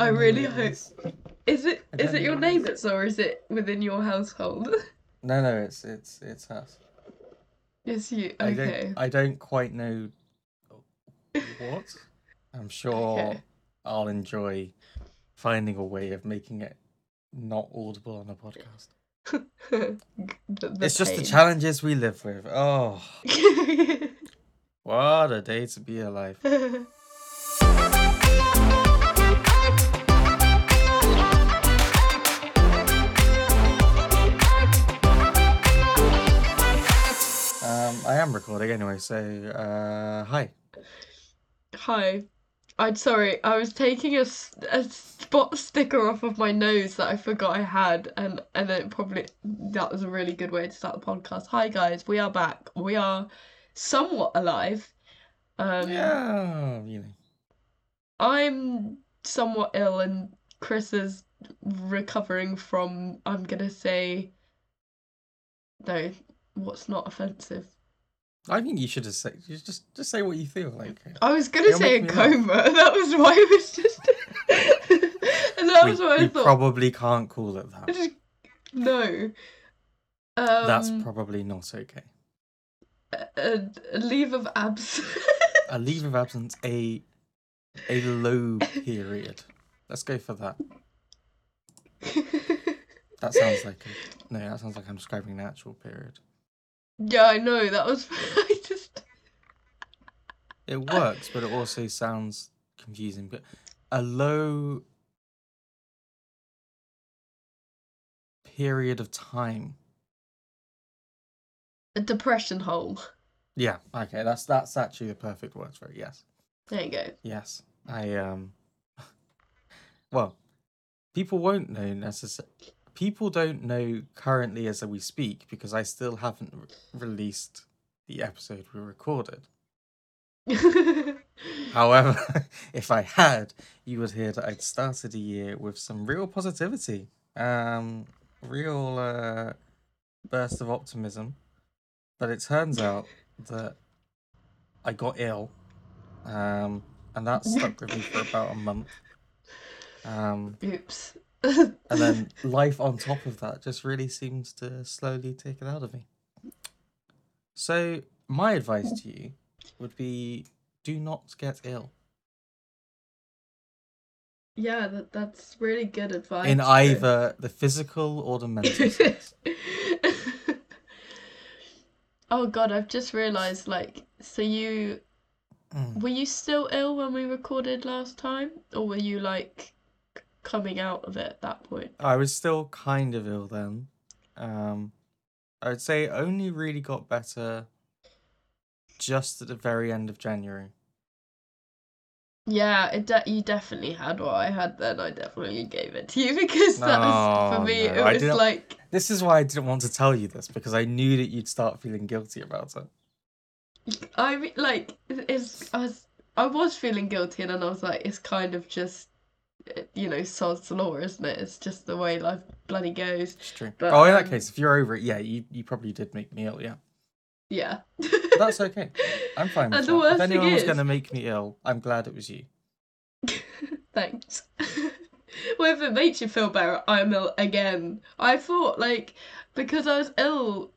I really hope- is. Is it I is don't it your know. neighbours or is it within your household? No, no, it's it's it's us. Yes, you. I Okay. don't I don't quite know what. I'm sure Okay. I'll enjoy finding a way of making it not audible on a podcast. The- the it's just the pain. challenges we live with. Oh, what a day to be alive. I am recording anyway, so uh, hi. Hi. I'm sorry. I was taking a, a spot sticker off of my nose that I forgot I had, and and then it probably that was a really good way to start the podcast. Hi guys, we are back. We are somewhat alive. Um, yeah, you know. I'm somewhat ill, and Chris is recovering from. I'm gonna say. No, what's not offensive? I think you should just say just just, say what you feel like. I was gonna You're say a making me laugh. coma. That was why I was just. and that we was what I thought. probably can't call it that. Just- No. Um, That's probably not okay. a, a leave of absence. A leave of absence, a a low period. Let's go for that. That sounds like a, no. That sounds like I'm describing an actual period. Yeah, I know. That was. I just. It works, but it also sounds confusing. But a low period of time. A depression hole. Yeah. Okay. That's that's actually the perfect word for it. Yes. There you go. Yes. I um. Well, people won't know necessarily. People don't know currently as we speak because I still haven't re- released the episode we recorded. However, if I had, you would hear that I'd started a year with some real positivity, um, real uh, burst of optimism. But it turns out that I got ill, um, and that stuck with me for about a month. Um, Oops. And then life on top of that just really seems to slowly take it out of me. So, my advice to you would be do not get ill. yeah, that that's really good advice. in either the physical or the mental sense. oh god, I've just realized like so you Mm. were you still ill when we recorded last time or were you like coming out of it at that point? I was still kind of ill then. Um, I would say it only really got better just at the very end of January. Yeah, it de- you definitely had what I had then. I definitely gave it to you because that was for me no, it was like This is why I didn't want to tell you this because I knew that you'd start feeling guilty about it. I like it's I was I was feeling guilty and then I was like it's kind of just you know sod's law isn't it it's just the way life bloody goes It's true. But, oh, in that um, case, if you're over it, yeah, you, you probably did make me ill, yeah. yeah that's okay. I'm fine with And the worst If thing anyone was going to make me ill, I'm glad it was you. thanks well if it makes you feel better I'm ill again I thought like because I was ill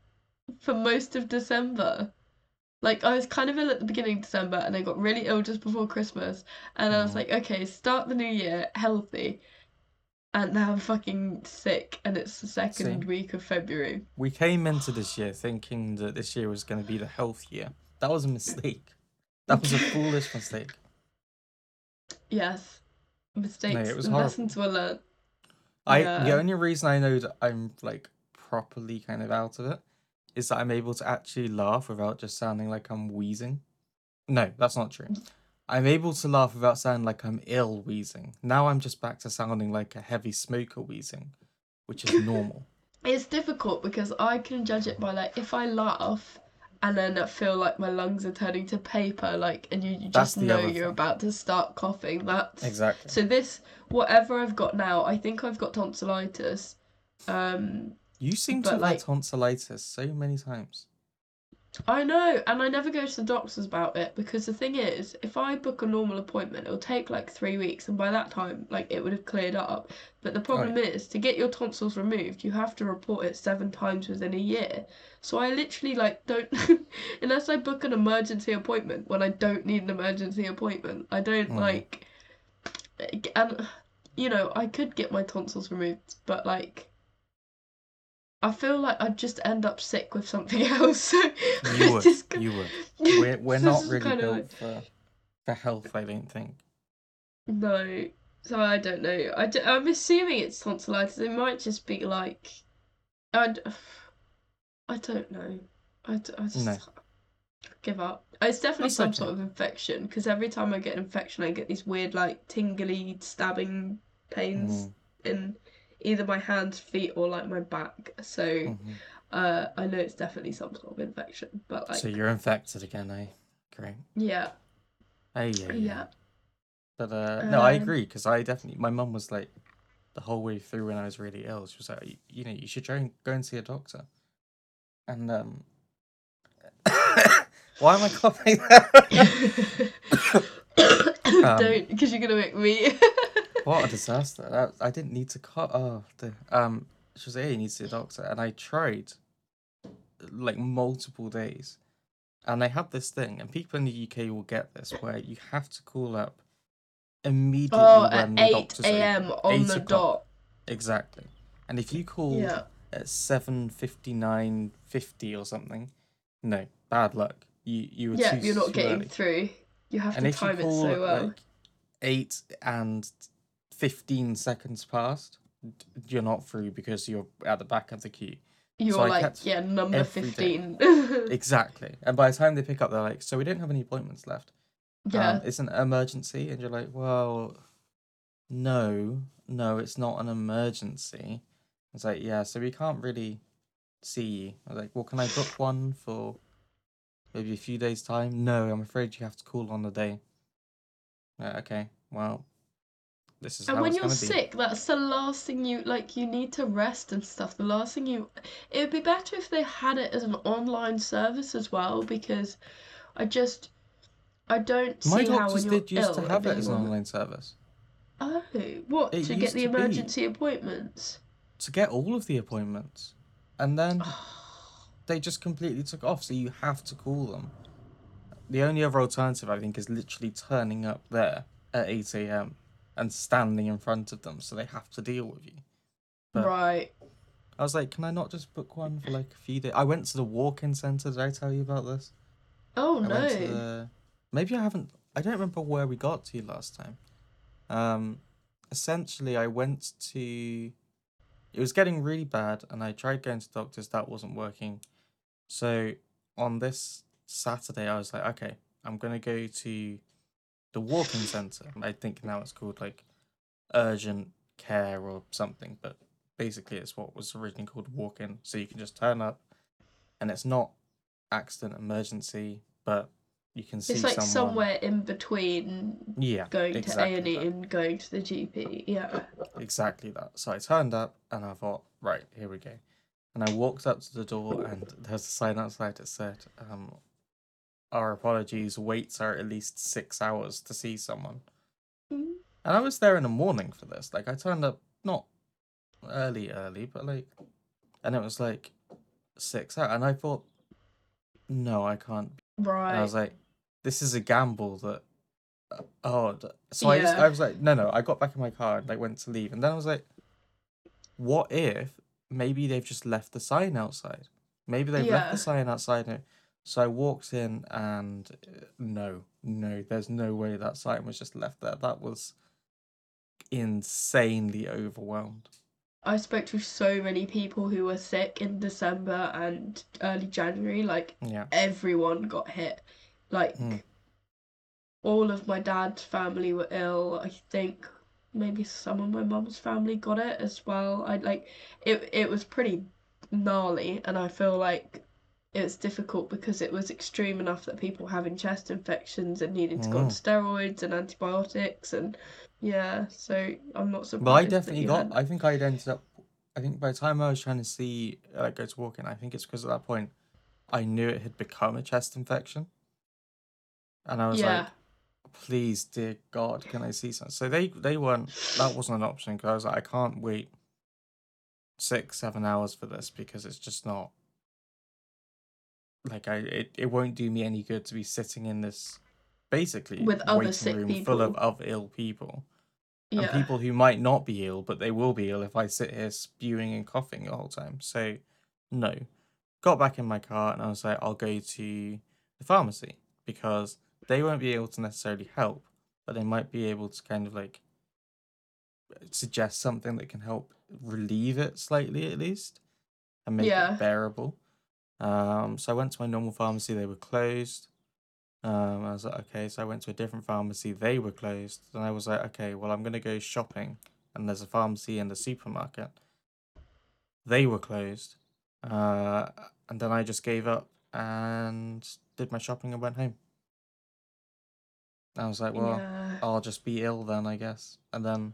for most of December like I was kind of ill at the beginning of December and I got really ill just before Christmas and I was Mhm. like okay start the new year healthy and now I'm fucking sick and it's the second See? week of February We came into this year thinking that this year was going to be the health year. That was a mistake. That was a foolish mistake. yes mistakes was and horrible. lessons were learned I Yeah. the only reason I know that I'm like properly kind of out of it is that I'm able to actually laugh without just sounding like I'm wheezing. No, that's not true. I'm able to laugh without sounding like I'm ill wheezing. Now I'm just back to sounding like a heavy smoker wheezing, which is normal. It's difficult because I can judge it by like if I laugh and then I feel like my lungs are turning to paper, like and you, you just know you're thing. about to start coughing. That's exactly. so this whatever I've got now, I think I've got tonsillitis. Um You seem but, to have like- tonsillitis so many times. I know, and I never go to the doctors about it because the thing is, if I book a normal appointment, it'll take like three weeks, and by that time, like it would have cleared up. But the problem Right. is, to get your tonsils removed, you have to report it seven times within a year. So I literally like don't, unless I book an emergency appointment when I don't need an emergency appointment, I don't Mm. like, and you know, I could get my tonsils removed, but like. I feel like I'd just end up sick with something else. You would. Just You would. We're we're not really built for for health. I don't think. No, so I don't know. I d- I'm assuming it's tonsillitis. It might just be like, I don't know. I, d- I just No. give up. It's definitely That's some okay. sort of infection because every time I get an infection, I get these weird like tingly stabbing pains Mm, in either my hands, feet, or like my back. So mhm. uh, I know it's definitely some sort of infection. But like, So you're infected again, eh? Great. yeah, Hey, yeah, yeah. yeah. But uh, no, I Um, agree because I definitely. My mum was like, the whole way through when I was really ill, she was like, "You- know, you should try and go and see a doctor. And um, why am I coughing? Um, Don't, because you're gonna make me. what a disaster! That, I didn't need to cut. Oh, the, um, she was like, "Hey, you need to see a doctor," and I tried, like multiple days, and they have this thing, and people in the UK will get this, where you have to call up immediately oh, when at the 8 doctor's open. a.m. on 8 the dot. Exactly. And if you call Yeah. at seven fifty nine fifty or something, no, bad luck. You you were Yeah, too, you're not too getting early. through. You have And to time it so well. like eight and fifteen seconds past, you're not through because you're at the back of the queue. You're so like, yeah, number 15. Exactly. And by the time they pick up, they're like, "So we don't have any appointments left. yeah. Um, it's an emergency," and you're like, "Well, no, no, it's not an emergency." It's like, "Yeah, so we can't really see you." I was like, "Well, can I book one for maybe a few days' time?" No, I'm afraid you have to call on the day. Yeah, okay, well, this is and how when you're gonna be. sick, that's the last thing you like. You need to rest and stuff. The last thing you, it would be better if they had it as an online service as well, because I just, I don't My see how when doctors you're did used to have it as an online service Oh, what It to get the to emergency appointments? to get all of the appointments, and then they just completely took off. So you have to call them. The only other alternative, I think, is literally turning up there at eight a.m. and standing in front of them, so they have to deal with you. But- right. I was like, can I not just book one for like a few days? I went to the walk-in center. Did I tell you about this? Oh I no. the. Maybe I haven't. I don't remember where we got to last time. Um, essentially, I went to. It was getting really bad, and I tried going to doctors. That wasn't working. So on this Saturday, I was like, okay, I'm gonna go to the walk-in center. I think now it's called like urgent care or something, but basically it's what was originally called walk-in. So you can just turn up, and it's not accident emergency, but you can see It's like someone. somewhere in between Yeah, going exactly to A and E and going to the GP. Yeah. Exactly that. So I turned up and I thought, right, here we go. And I walked up to the door and there's a sign outside that said, um, our apologies, waits are at least six hours to see someone. Mm. And I was there in the morning for this. Like I turned up not early, early, but like, and it was like six hours. And I thought, no, I can't. And I was like, this is a gamble that. uh, Oh, so I just I was like, no, no. I got back in my car and like went to leave, and then I was like, what if maybe they've just left the sign outside? Maybe they've left the sign outside. now. So I walked in, and uh, no, no, there's no way that sign was just left there. That was insanely overwhelmed. I spoke to so many people who were sick in December and early January. Like Yeah, everyone got hit. Like Mm. all of my dad's family were ill. I think maybe some of my mum's family got it as well. I like it. It was pretty gnarly, and I feel like it's difficult because it was extreme enough that people having chest infections and needed to go on Mm. steroids and antibiotics and yeah. So I'm not surprised. but I definitely got. had- I think I'd ended up. I think by the time I was trying to see, like, go to walk in, I think it's because at that point I knew it had become a chest infection. And I was Yeah. like, please, dear God, can I see something? So they they weren't that wasn't an option because I was like, I can't wait six, seven hours for this because it's just not like I it, it won't do me any good to be sitting in this basically With other waiting sick room full of, of ill people. And people who might not be ill, but they will be ill if I sit here spewing and coughing the whole time. So no. Got back in my car and I was like, I'll go to the pharmacy because they won't be able to necessarily help, but they might be able to kind of like suggest something that can help relieve it slightly at least and make Yeah. it bearable. Um, so I went to my normal pharmacy, they were closed. Um, I was like, okay, so I went to a different pharmacy, they were closed. Then I was like, okay, well, I'm gonna go shopping, and there's a pharmacy in the supermarket. They were closed. Uh, and then I just gave up and did my shopping and went home. I was like, well, yeah. I'll just be ill then, I guess. And then,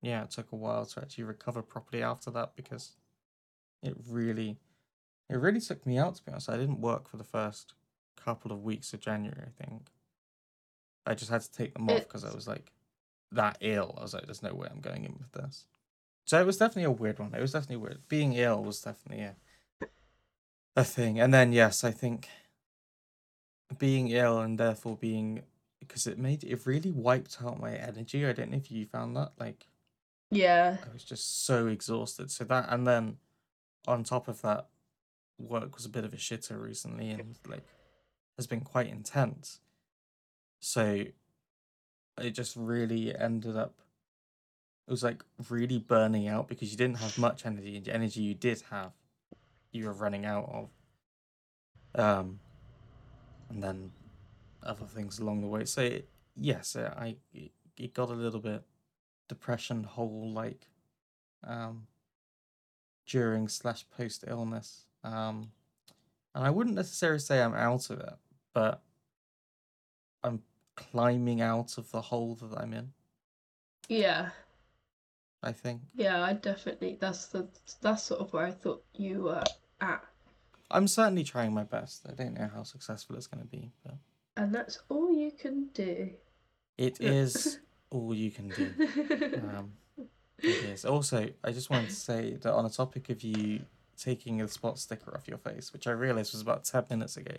yeah, it took a while to actually recover properly after that because it really, it really took me out, to be honest. I didn't work for the first couple of weeks of January, I think. I just had to take them off because I was like that ill. I was like, there's no way I'm going in with this. So it was definitely a weird one. It was definitely weird. Being ill was definitely a, a thing. And then, yes, I think being ill and therefore being because it made it really wiped out my energy. I don't know if you found that. Like Yeah. I was just so exhausted. So that and then on top of that, work was a bit of a shitter recently and like has been quite intense. So it just really ended up it was like really burning out because you didn't have much energy and the energy you did have you were running out of. Um and then other things along the way. So it, yes, uh, I it, it got a little bit depression hole like um during slash post illness. Um and I wouldn't necessarily say I'm out of it, but I'm climbing out of the hole that I'm in, Yeah. I think. Yeah, I definitely that's the that's sort of where I thought you were at. I'm certainly trying my best. I don't know how successful it's going to be, but And that's all you can do. it is all you can do. Um, it is. Also, I just wanted to say that on a topic of you taking a spot sticker off your face, which I realized was about 10 minutes ago,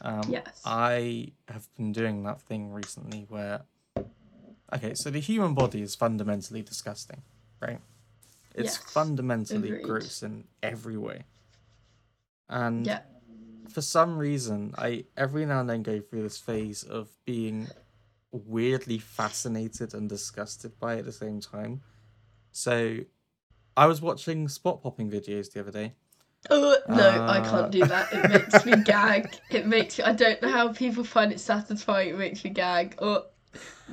um, Yes. I have been doing that thing recently where. Okay, so the human body is fundamentally disgusting, right? It's Yes, fundamentally agreed. gross in every way. And Yeah. for some reason, I every now and then go through this phase of being weirdly fascinated and disgusted by it at the same time. So, I was watching spot popping videos the other day. Oh no, I Uh, can't do that. It makes me gag. It makes me. I don't know how people find it satisfying. It makes me gag. Oh,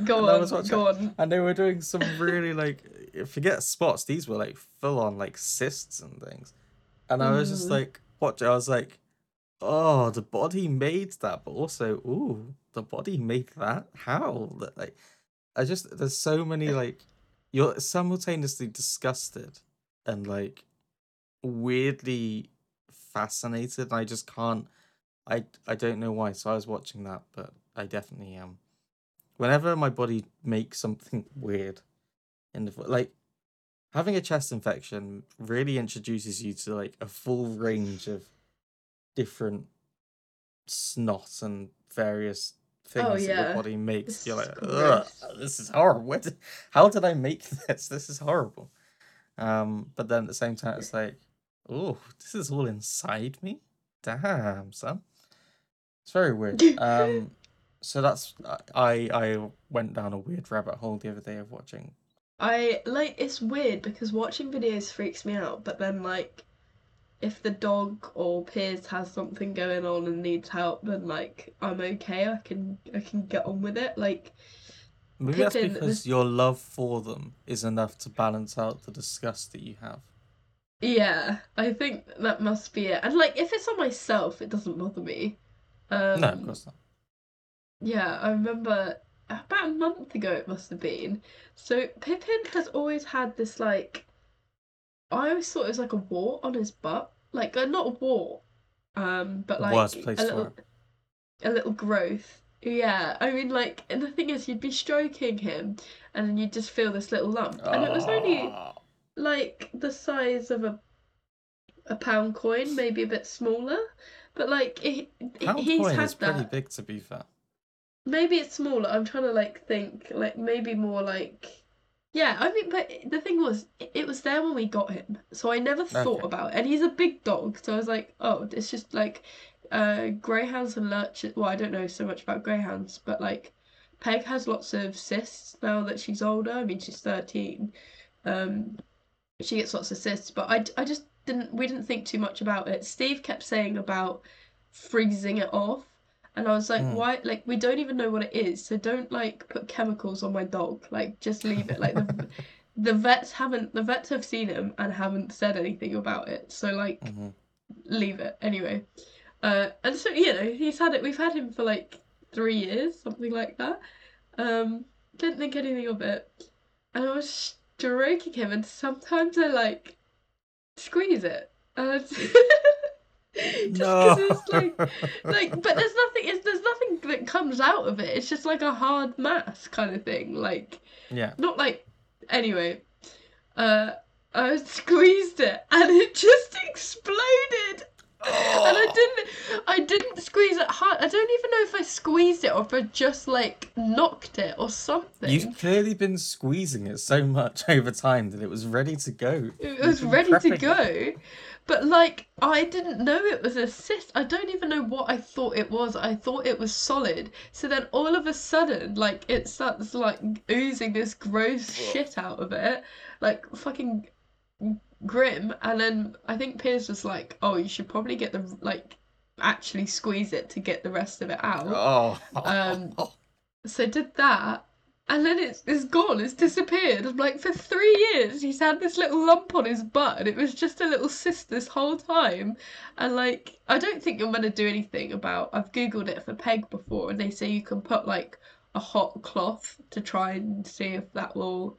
go And I on, watching- go on. And they were doing some really like forget spots. These were like full on like cysts and things. And I was just Mm. like watching. I was like, oh, the body made that, but also, ooh, the body made that. How? Like, I just there's so many like you're simultaneously disgusted and like weirdly fascinated. I just can't. I I don't know why. So I was watching that, but I definitely am. Whenever my body makes something weird, in the like having a chest infection really introduces you to like a full range of different snot and various things that your Oh, body makes. This You're like, Ugh, this is horrible. Did, how did I make this? This is horrible. Um, but then at the same time, it's like, oh, this is all inside me. Damn, son. It's very weird. Um, so that's I I went down a weird rabbit hole the other day of watching. I like it's weird because watching videos freaks me out, but then like if the dog or Piers has something going on and needs help, then like I'm okay. I can I can get on with it. Like Maybe that's because your love for them is enough to balance out the disgust that you have. yeah, I think that must be it. And like if it's on myself, it doesn't bother me. Um, no, of course not. Yeah, I remember about a month ago it must have been. So Pippin has always had this like I always thought it was like a wart on his butt. Like uh, not a wart, Um, but like a little, a little growth. Yeah, I mean, like, and the thing is, you'd be stroking him, and then you'd just feel this little lump, and it was only Ah. like the size of a a pound coin, maybe a bit smaller, but like it, Pound he's coin had is pretty big, to be fair. Maybe it's smaller. I'm trying to like think, like maybe more like. Yeah, I mean, but the thing was, it- it was there when we got him, so I never thought Okay. about it. And he's a big dog, so I was like, oh, it's just like, uh, greyhounds and lurchers. Well, I don't know so much about greyhounds, but like, Peg has lots of cysts now that she's older. I mean, she's thirteen. Um, she gets lots of cysts, but I, I just didn't. We didn't think too much about it. Steve kept saying about freezing it off. And I was like, Mm. why? Like, we don't even know what it is, so don't like put chemicals on my dog. Like, just leave it. Like the the vets haven't the vets have seen him and haven't said anything about it. So like, hmm leave it anyway. Uh, and so you know, he's had it. We've had him for like three years, something like that. Um, didn't think anything of it, and I was stroking him, and sometimes I like squeeze it, and just because it's like like but there's nothing it's, there's nothing that comes out of it it's just like a hard mass kind of thing like yeah. not like anyway uh i squeezed it and it just exploded and i oh. didn't i didn't squeeze it hard i don't even know if i squeezed it or if i just like knocked it or something You've clearly been squeezing it so much over time that it was ready to go. It was ready to prepping it. go. But like I didn't know it was a cyst. I don't even know what I thought it was. I thought it was solid. So then all of a sudden, like it starts like oozing this gross shit out of it. Like fucking grim. And then I think Piers was like, Oh, you should probably get the like actually squeeze it to get the rest of it out. Oh. Um, So did that, and then it's it's gone. It's disappeared. I'm like, for three years, he's had this little lump on his butt, and it was just a little cyst this whole time. And like, I don't think you're gonna do anything about. I've googled it for peg before, and they say you can put like a hot cloth to try and see if that will.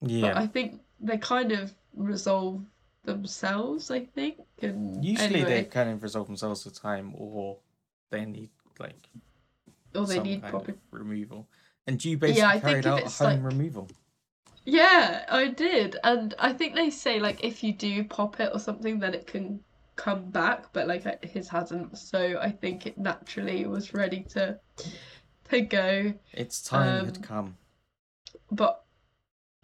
But yeah. I think they kind of resolve themselves. I think. And Usually anyway, they kind of resolve themselves with time, or they need like or they need proper removal. And you basically Yeah, I carried out it's, home like- removal. Yeah, I did. And I think they say like if you do pop it or something then it can come back, but like his hasn't. So I think it naturally was ready to to go. Its time Um, had come. But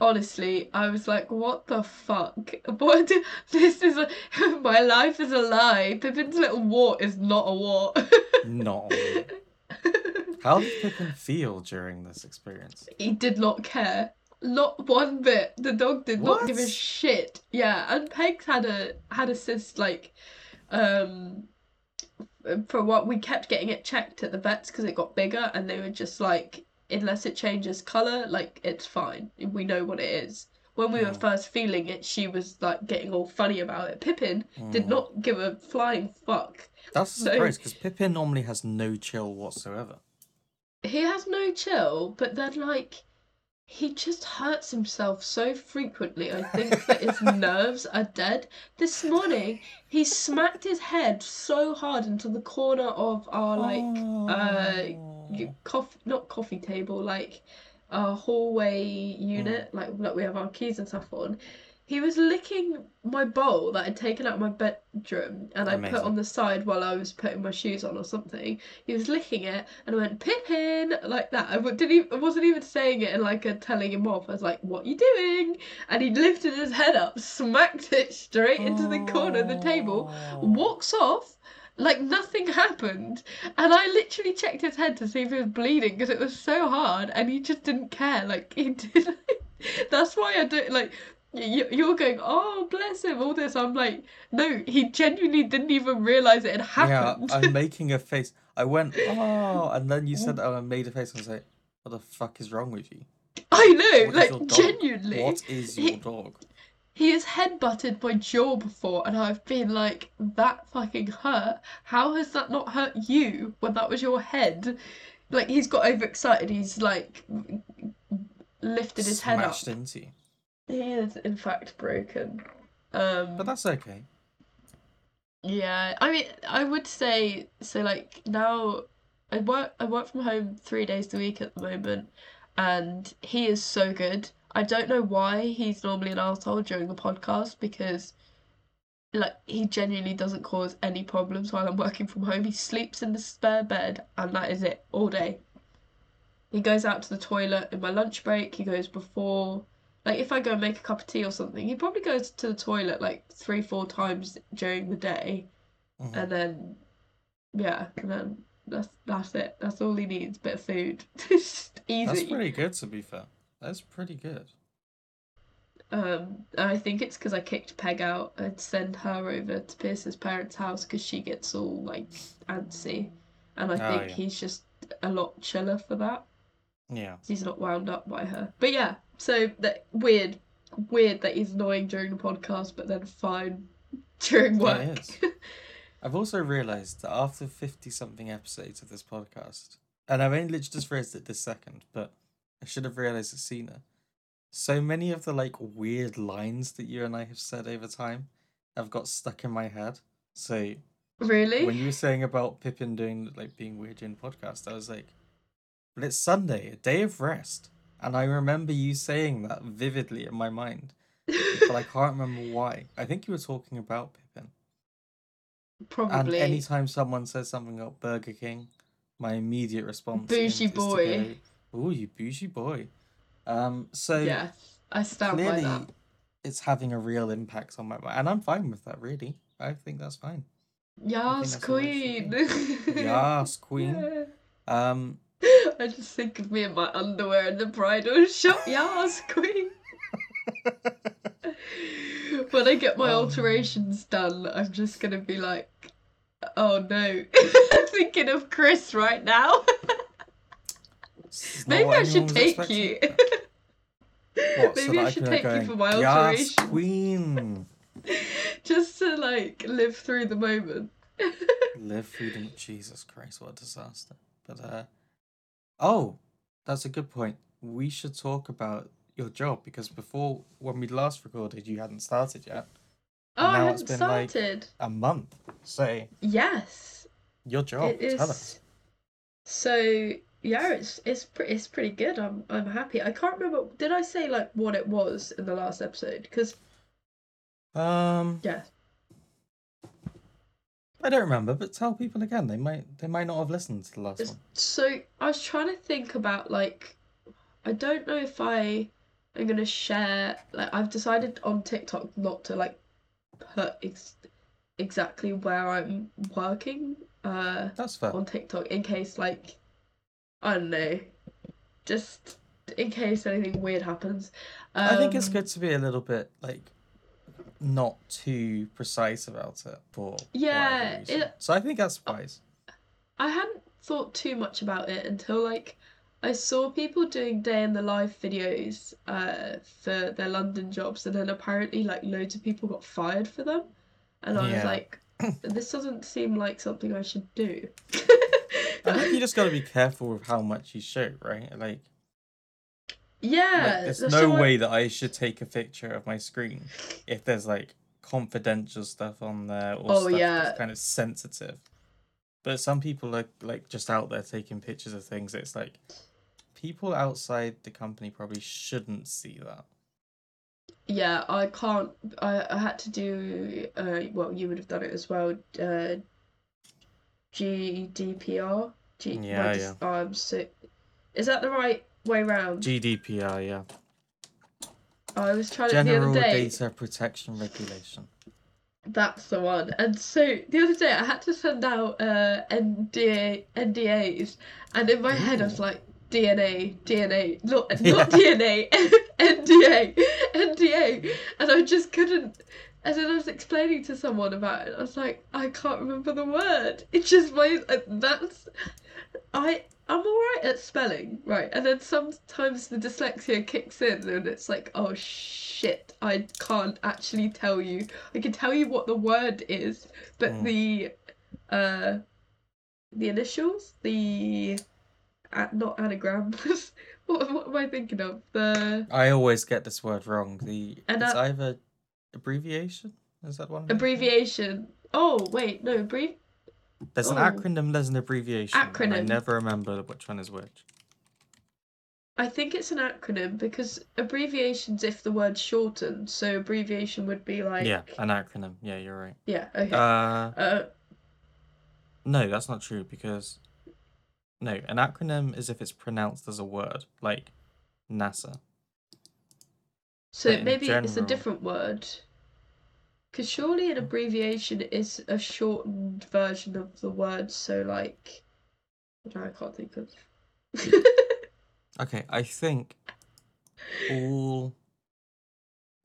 honestly, I was like, what the fuck? What this is a my life is a lie. Pippin's little wart is not a wart. Not. a- How did Pippin feel during this experience? he did not care. Not one bit. The dog did not give a shit. Yeah, and Peg's had a had a cyst like um for what we kept getting it checked at the vets because it got bigger and they were just like unless it changes color like it's fine we know what it is when we were Mm. first feeling it she was like getting all funny about it pippin did Mm. not give a flying fuck That's a No. surprise because Pippin normally has no chill whatsoever. he has no chill, but then like he just hurts himself so frequently. I think that his nerves are dead. This morning he smacked his head so hard into the corner of our like uh Coffee not coffee table, like our hallway unit, mm. like that we have our keys and stuff on. He was licking my bowl that I'd taken out of my bedroom and I put on the side while I was putting my shoes on or something. He was licking it and I went, Pippin! Like that. I didn't even, I wasn't even saying it in like a telling him off. I was like, What you doing? And he lifted his head up, smacked it straight into the corner of the table, Oh. walks off like nothing happened. And I literally checked his head to see if he was bleeding because it was so hard and he just didn't care. Like, he did. That's why I don't like. you- You're going, oh, bless him, all this. I'm like, no, he genuinely didn't even realize it had happened. Yeah. I'm making a face. I went, oh, and then you said, oh, I made a face. And I was like, what the fuck is wrong with you? I know, What like, genuinely. What is He- your dog? He has head headbutted my jaw before, and I've been like, that fucking hurt. How has that not hurt you when that was your head? Like, he's got overexcited. He's like lifted his head up. Smashed into you. He is, in fact, broken. Um, But that's okay. Yeah, I mean, I would say so. Like now, I work I work from home three days a week at the moment, and he is so good. I don't know why he's normally an asshole during the podcast because, like, he genuinely doesn't cause any problems while I'm working from home. He sleeps in the spare bed, and that is it all day. He goes out to the toilet in my lunch break. He goes before, like, if I go and make a cup of tea or something, he probably goes to the toilet like three, four times during the day Mhm. and then yeah, and then that's that's it. That's all he needs. Bit of food. It's just easy. That's pretty good, to be fair. That's pretty good. Um, I think it's because I kicked Peg out. I'd send her over to Pierce's parents' house because she gets all like antsy, and I Oh, think yeah. he's just a lot chiller for that. Yeah. He's not wound up by her. But yeah, so that weird, weird that he's annoying during the podcast, but then fine during Yeah, work. is. I've also realised that after 50 something episodes of this podcast, and I've only just realised it this second, but I should have realised it sooner. So many of the like weird lines that you and I have said over time have got stuck in my head. So Really? when you were saying about Pippin doing like being weird the podcast, I was like, but it's Sunday, a day of rest. And I remember you saying that vividly in my mind, but I can't remember why. I think you were talking about Pippin. Probably. And anytime someone says something about Burger King, my immediate response Bougie boy. "Ooh, you bougie boy." Um, so yeah, I stand by that. it's having a real impact on my mind, and I'm fine with that. Really, I think that's fine. Yes, that's queen. Yes, queen. Yeah. Um, I just think of me in my underwear in the bridal shop. Yes, queen. when I get my Oh. alterations done, I'm just gonna be like, oh no, thinking of Chris right now. Maybe I should take you. What, so Maybe that I should take go you for my Yes, alteration. queen. just to like live through the moment. Live freedom. Jesus Christ, what a disaster. But uh oh, that's a good point. We should talk about your job because before when we last recorded you hadn't started yet. Oh, I hadn't it's been, like, started. A month. So Yes. your job. It Tell us. So yeah, it's it's pretty it's pretty good. I'm I'm happy. I can't remember. Did I say like what it was in the last episode? Because Um yeah, I don't remember, but tell people again. They might they might not have listened to the last one. so I was trying to think about like I don't know if I am gonna share. Like I've decided on TikTok not to like put ex- exactly where I'm working. Uh. That's fair. on TikTok in case like I don't know, just in case anything weird happens. I think it's Um, good to be a little bit like not too precise about it for Yeah, it- So I think that's wise. I hadn't thought too much about it until like I saw people doing day in the life videos uh for their London jobs and then apparently like loads of people got fired for them. And I was like, this doesn't seem like something I should do. I think you just got to be careful with how much you show, right? Like, yeah, like there's no way that I should take a picture of my screen if there's like confidential stuff on there or Oh, stuff yeah. that's kind of sensitive. But some people are like just out there taking pictures of things. It's like people outside the company probably shouldn't see that. Yeah, I can't. I, I had to do. Uh, well, you would have done it as well. Uh, GDPR. G, Yeah, just- oh, I'm so. Is that the right way round? GDPR, yeah. I was trying to General the other day. Data Protection Regulation. That's the one. And so the other day I had to send out uh NDA NDAs, and in my head I was like DNA, DNA, not Yeah. not DNA, NDA, NDA, and I just couldn't. And then I was explaining to someone about it. I was like, I can't remember the word. It's just my uh, that's I I'm alright at spelling, right? And then sometimes the dyslexia kicks in, and it's like, oh shit, I can't actually tell you. I can tell you what the word is, but Mm. the uh the initials, the uh, not anagrams. what, what am I thinking of? The I always get this word wrong. The And, it's either abbreviation. Is that one? Abbreviation. Oh wait, no abbrev. There's an Oh. acronym. There's an abbreviation. and I Acronym. never remember which one is which. I think it's an acronym because abbreviations if the word's shortened. So abbreviation would be like Yeah, an acronym. Yeah, you're right. yeah. Okay. Uh, Uh, no, that's not true because no, an acronym is if it's pronounced as a word, like NASA. So but in maybe it's a general- different word. Because surely an abbreviation is a shortened version of the word. So like, no, I can't think of. Okay, I think all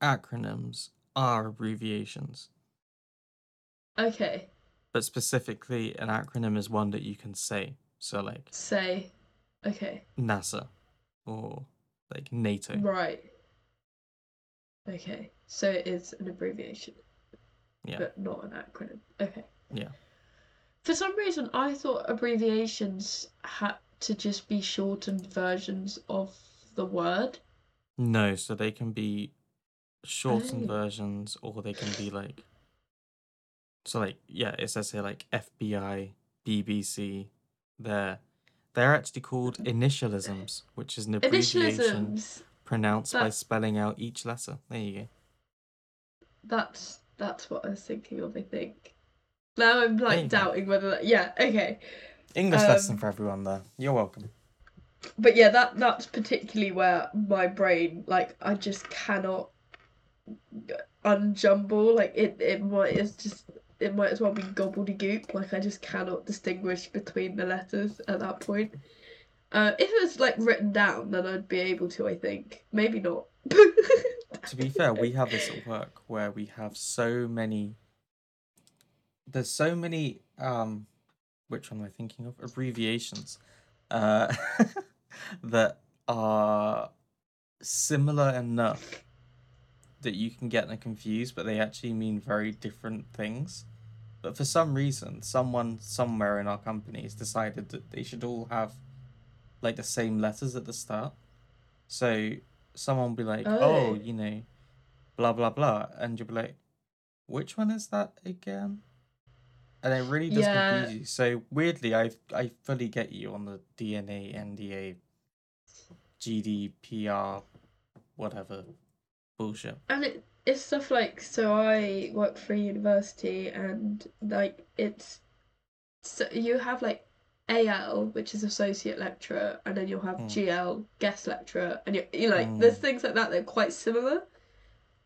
acronyms are abbreviations, okay. but specifically, an acronym is one that you can say. So, like Say. Okay. NASA or like NATO. Right. Okay. So it is an abbreviation. Yeah. But not an acronym. Okay. Yeah. For some reason, I thought abbreviations had to just be shortened versions of the word. No, so they can be shortened Oh. versions or they can be like so like yeah, it says here like FBI, BBC, they're they're actually called uh-huh. initialisms, which is an abbreviation Pronounced by spelling out each letter. There you go. That's that's what I was thinking of. I think. Now I'm like go. doubting whether that. Yeah. Okay. English lesson Um, for everyone there. You're welcome. But yeah, that that's particularly where my brain, like, I just cannot unjumble. Like it, it might it's just it might as well be gobbledygook. Like I just cannot distinguish between the letters at that point. Uh, if it was like written down, then I'd be able to. I think maybe not. To be fair, we have this at work where we have so many there's so many um which one am I thinking of? Abbreviations. Uh that are similar enough that you can get them confused, but they actually mean very different things. But for some reason, someone somewhere in our company has decided that they should all have like the same letters at the start. So someone will be like, Oh. oh, you know, blah blah blah, and you'll be like, which one is that again? And it really does Yeah. confuse you. So weirdly, I I fully get you on the DNA, NDA, GDPR, whatever bullshit. And it, it's stuff like so I work for a university and like it's so you have like AL which is associate lecturer and then you'll have Mm. GL guest lecturer and you you like there's Mm. things like that that are quite similar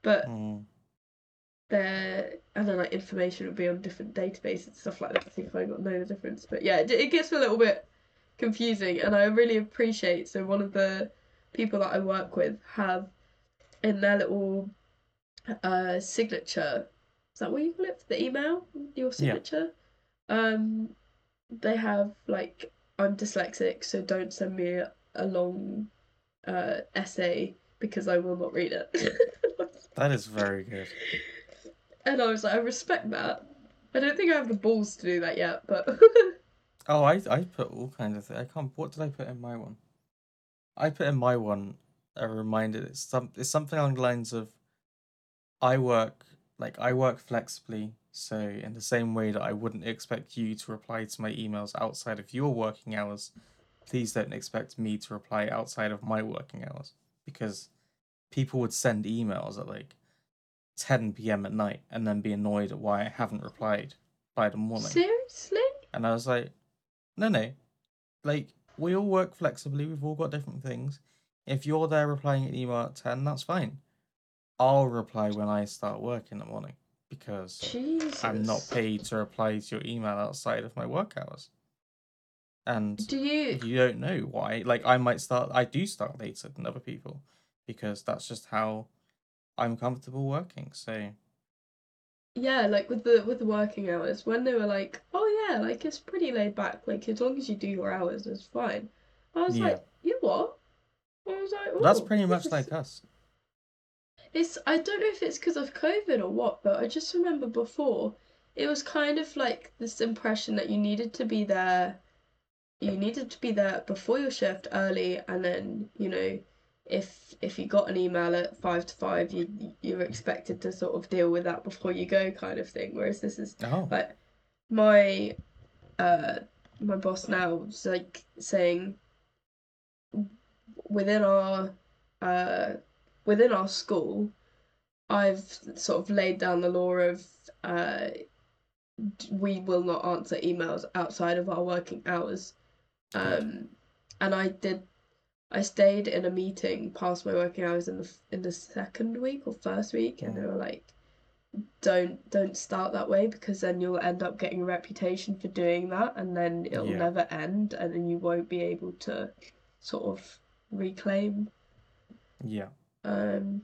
but Mm. they're and then like information would be on different databases and stuff like that I think I got know the difference but yeah it, it gets a little bit confusing and I really appreciate so one of the people that I work with have in their little uh signature is that what you call it the email your signature um they have like I'm dyslexic so don't send me a, long uh essay because I will not read it That is very good. and I was like I respect that I don't think I have the balls to do that yet but Oh, I I put all kinds of things. I can't. What did I put in my one? I put in my one a reminder. It's some. It's something along the lines of. I work like I work flexibly, so in the same way that I wouldn't expect you to reply to my emails outside of your working hours, please don't expect me to reply outside of my working hours because people would send emails at like 10 p.m. at night and then be annoyed at why I haven't replied by the morning. seriously And I was like, no, no. Like, we all work flexibly. We've all got different things. If you're there replying an email at 10, that's fine. I'll reply when I start work in the morning because Jesus I'm not paid to reply to your email outside of my work hours. And do you you don't know why. Like, I might start, I do start later than other people because that's just how I'm comfortable working. So, Yeah, like with the with the working hours, when they were like, "Oh yeah, like it's pretty laid back. Like as long as you do your hours, it's fine." I was Yeah. like, "You what?" I was like, that's "Oh, pretty much is- like us. It's I don't know if it's because of COVID or what, but I just remember before it was kind of like this impression that you needed to be there, you needed to be there before your shift early, and then you know if if you got an email at five to five, you you're expected to sort of deal with that before you go, kind of thing. Whereas this is Oh. like my uh my boss now is like saying within our uh within our school I've sort of laid down the law of uh we will not answer emails outside of our working hours. Um and I did I stayed in a meeting past my working hours in the in the second week or first week and they Mm. were like don't don't start that way because then you'll end up getting a reputation for doing that and then it'll Yeah. never end and then you won't be able to sort of reclaim Yeah. Um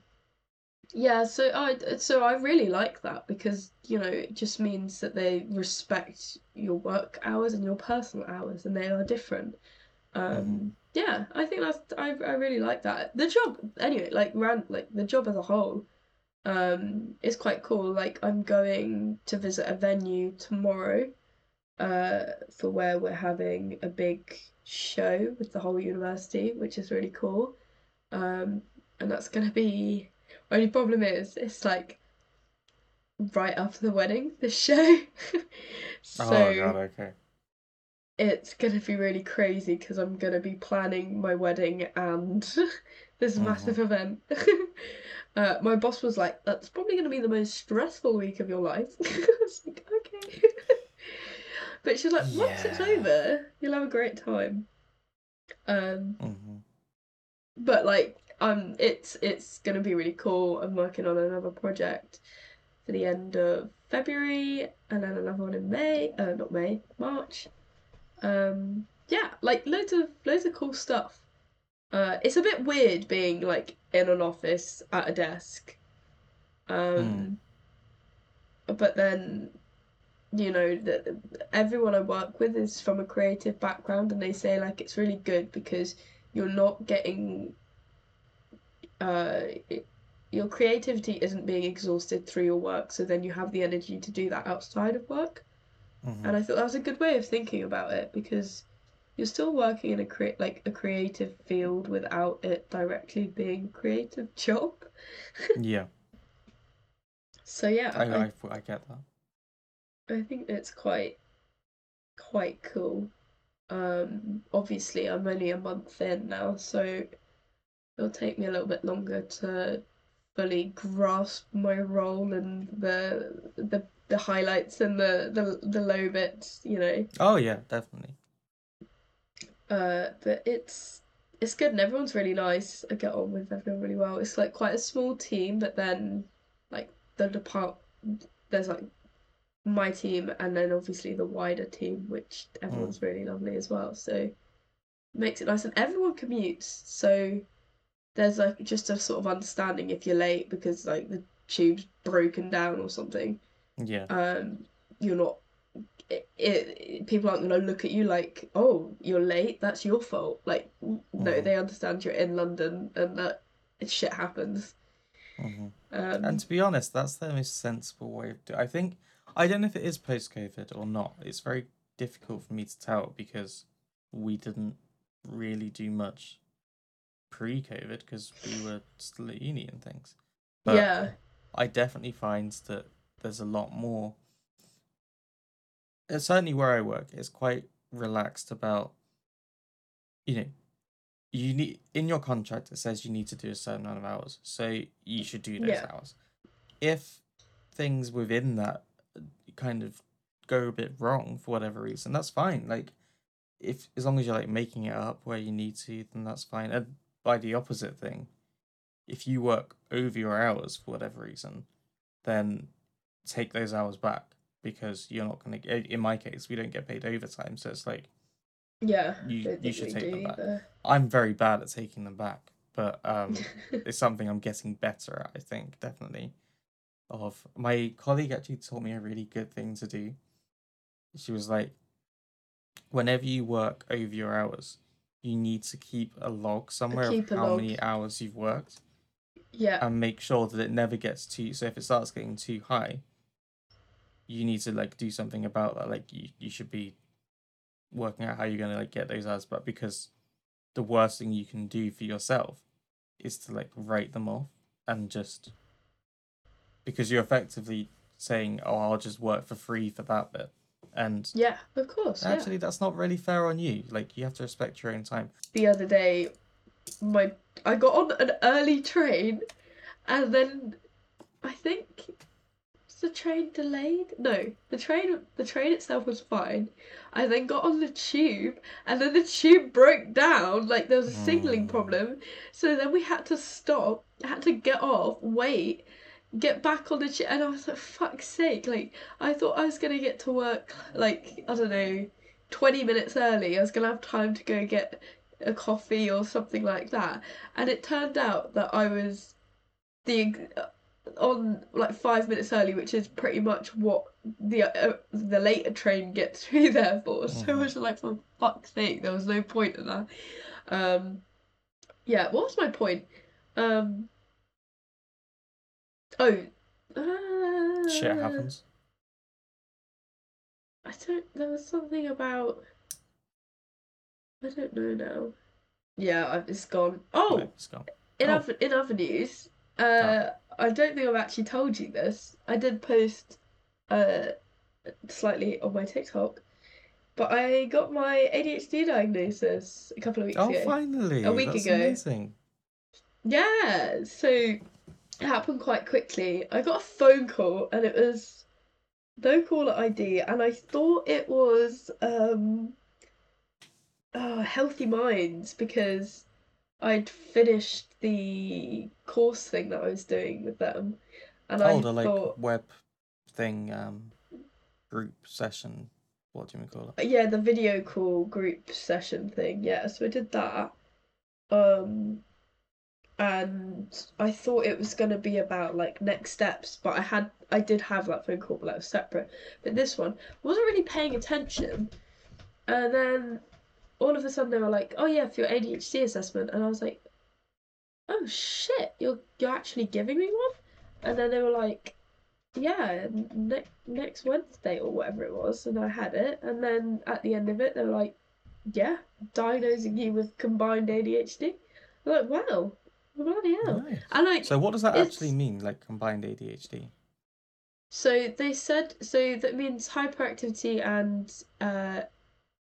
yeah so I so I really like that because you know it just means that they respect your work hours and your personal hours and they are different. Um Mhm. yeah I think that's I I really like that. The job anyway like ran like the job as a whole um is quite cool. Like I'm going to visit a venue tomorrow uh for where we're having a big show with the whole university which is really cool. Um and that's gonna be only problem is it's like right after the wedding this show Oh god, okay. it's gonna be really crazy because I'm gonna be planning my wedding and this Mhm. massive event. uh, my boss was like, "That's probably gonna be the most stressful week of your life." I was like, "Okay," but she's like, "Once it's over, you'll have a great time." Um, hmm but like, um, it's it's gonna be really cool. I'm working on another project for the end of February, and then another one in May. Uh, not May, March. Um, yeah, like loads of loads of cool stuff. Uh, it's a bit weird being like in an office at a desk. Um, but then, you know, that everyone I work with is from a creative background, and they say like it's really good because you're not getting, uh, it, your creativity isn't being exhausted through your work, so then you have the energy to do that outside of work. hmm And I thought that was a good way of thinking about it because you're still working in a cre- like a creative field without it directly being a creative job. Yeah, So yeah, I, I, I, I get that. I think it's quite quite cool. Um, obviously I'm only a month in now, so it'll take me a little bit longer to fully grasp my role and the the the highlights and the the, the low bits, you know. Oh yeah, definitely. Uh, but it's it's good and everyone's really nice. I get on with everyone really well. It's like quite a small team, but then like the depart there's like my team and then obviously the wider team, which everyone's really lovely as well. So makes it nice and everyone commutes, so there's like just a sort of understanding if you're late because like the tube's broken down or something. Yeah. Um, you're not it, it, people aren't going to look at you like, oh, you're late, that's your fault. Like, no, Mhm. they understand you're in London and that shit happens. hmm Um, And to be honest, that's the most sensible way of doing. I think I don't know if it is post COVID or not. It's very difficult for me to tell because we didn't really do much pre COVID because we were still at uni and things. But yeah, I definitely find that there's a lot more. uh, Certainly where I work, it's quite relaxed about, you know, you need in your contract it says you need to do a certain amount of hours, so you should do those Yeah. hours. If things within that uh, kind of go a bit wrong for whatever reason, that's fine. Like, if as long as you're like making it up where you need to, then that's fine. And by the opposite thing, if you work over your hours for whatever reason, then take those hours back because you're not going to. In my case, we don't get paid overtime, so it's like yeah. You- you should take them back. either. I'm very bad at taking them back, but um, it's something I'm getting better at. I think definitely. Of my colleague actually taught me a really good thing to do. She was like, whenever you work over your hours, you need to keep a log somewhere keep of how log. many hours you've worked yeah, and make sure that it never gets too. So if it starts getting too high, you need to like do something about that. Like you, you should be working out how you're gonna like get those hours, but because the worst thing you can do for yourself is to like write them off and just because you're effectively saying, "Oh, I'll just work for free for that bit," and Yeah, of course. yeah. actually, that's not really fair on you. Like you have to respect your own time. the other day my I got on an early train and then I think was the train delayed? No, the train the train itself was fine. I then got on the tube and then the tube broke down, like there was a signaling Mm. problem. So then we had to stop, had to get off, wait, get back on the tube and I was like, fuck's sake, like I thought I was gonna get to work like, I don't know, 20 minutes early. I was gonna have time to go get a coffee or something like that. And it turned out that I was the on like five minutes early, which is pretty much what the uh, the later train gets me there for. So I Mhm. was like, for fuck's sake, there was no point in that. Um, yeah, what was my point? Um, oh, uh, Shit happens. I don't. There was something about. I don't know now. Yeah, it's gone. Oh, Right, it's gone. in Oh. other in other news, uh, I don't think I've actually told you this. I did post, uh, slightly on my TikTok, but I got my ADHD diagnosis a couple of weeks Oh, ago. finally! A week That's ago. amazing. Yeah, so it happened quite quickly. I got a phone call and it was no caller ID, and I thought it was um oh, Healthy Minds because I'd finished the course thing that I was doing with them, and I oh, the like thought web thing, um, group session. What do you call it? yeah, the video call group session thing. Yeah, so I did that. Um, and I thought it was gonna be about like next steps, but I had I did have that phone call, but that was separate. But this one I wasn't really paying attention, and then all of a sudden they were like, "Oh yeah, for your ADHD assessment," and I was like, "Oh shit, you're you're actually giving me one?" And then they were like, "Yeah, ne- next Wednesday or whatever it was," and I had it, and then at the end of it they were like, "Yeah, diagnosing you with combined ADHD." I'm like, "Wow, bloody hell!" Nice. And like, So what does that actually mean, like combined ADHD? So they said so that means hyperactivity and uh,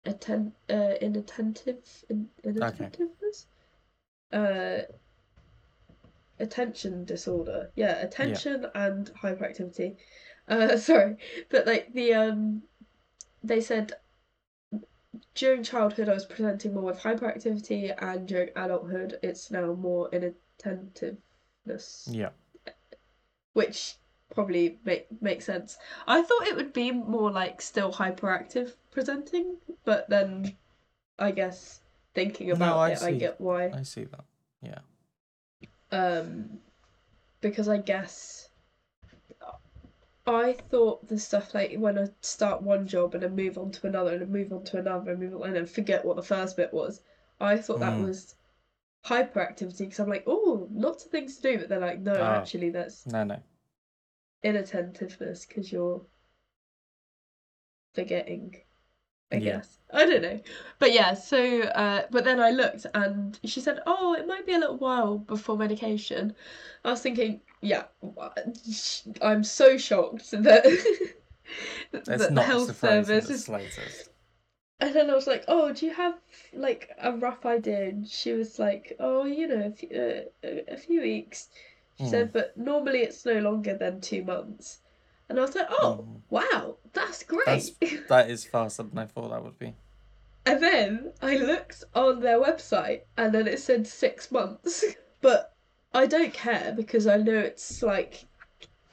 atten- uh inattentive in- inattentiveness. Uh, attention disorder. Yeah, attention and hyperactivity. Uh, sorry, but like the um, they said during childhood I was presenting more with hyperactivity, and during adulthood it's now more inattentiveness Yeah. which probably make makes sense. I thought it would be more like still hyperactive presenting, but then I guess thinking No, about I it, I get why. I see that. Yeah. Um, because I guess I thought the stuff like when I start one job and then move on to another and then move on to another and move on and then forget what the first bit was. I thought that Mm. was hyperactivity because I'm like, oh, lots of things to do, but they're like, no, Ah. actually, that's No, no. inattentiveness because you're forgetting. I Yeah. guess I don't know, but yeah. So, uh, but then I looked and she said, "Oh, it might be a little while before medication." I was thinking, yeah, I'm so shocked that It's that the health service is slightest. and then I was like, "Oh, do you have like a rough idea?" And she was like, "Oh, you know, a few, uh, a few weeks." She Hmm. said, "But normally it's no longer than two months." And I was like, "Oh, Mm. wow, that's great." That's- That is faster than I thought that would be. and then I looked on their website, and then it said six months. but I don't care because I know it's like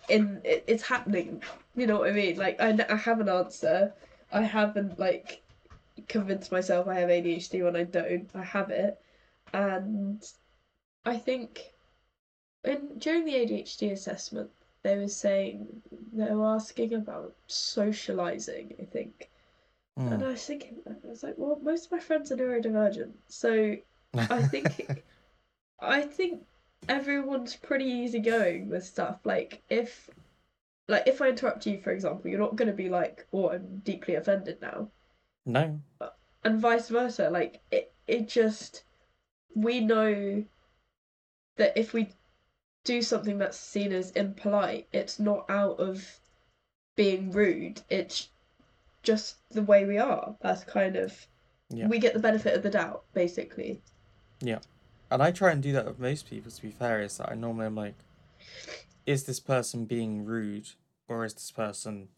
in it, it's happening. You know what I mean? Like I, I have an answer. I haven't like convinced myself I have ADHD when I don't. I have it, and I think in during the ADHD assessment they were saying they were asking about socializing. I think, and Mm. I was thinking, I was like, well, most of my friends are neurodivergent, so I think I think everyone's pretty easygoing with stuff. Like if like if I interrupt you, for example, you're not gonna be like, "Oh, I'm deeply offended now," no. and vice versa. Like it, it just we know that if we do something that's seen as impolite, it's not out of being rude. It's just the way we are. That's kind of Yeah. we get the benefit of the doubt, basically. Yeah. And I try and do that with most people, to be fair, is that I normally am like, is this person being rude or is this person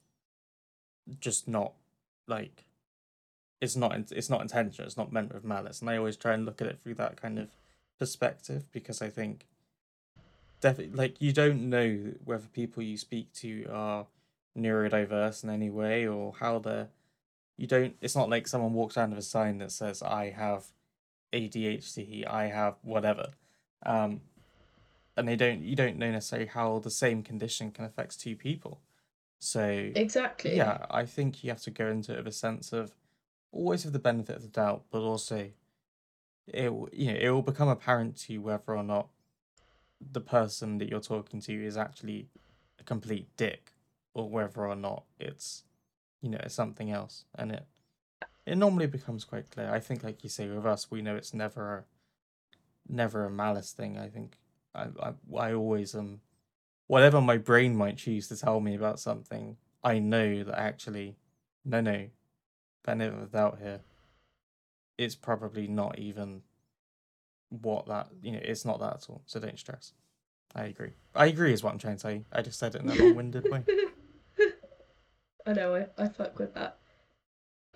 just not like it's not it's not intentional, it's not meant with malice. And I always try and look at it through that kind of perspective because I think definitely like you don't know whether people you speak to are neurodiverse in any way or how they're you don't it's not like someone walks around with a sign that says I have ADHD, I have whatever. Um, and they don't you don't know necessarily how the same condition can affect two people. So Exactly. yeah, I think you have to go into it with a sense of always with the benefit of the doubt, but also it will- you know it will become apparent to you whether or not the person that you're talking to is actually a complete dick, or whether or not it's you know it's something else, and it it normally becomes quite clear. I think, like you say, with us, we know it's never a never a malice thing. I think I I, I always um whatever my brain might choose to tell me about something, I know that actually, no, no, benefit doubt here. It's probably not even what that you know. It's not that at all. So don't stress. I agree. I agree is what I'm trying to say. I just said it in a long-winded way. I know, I, I fuck with that.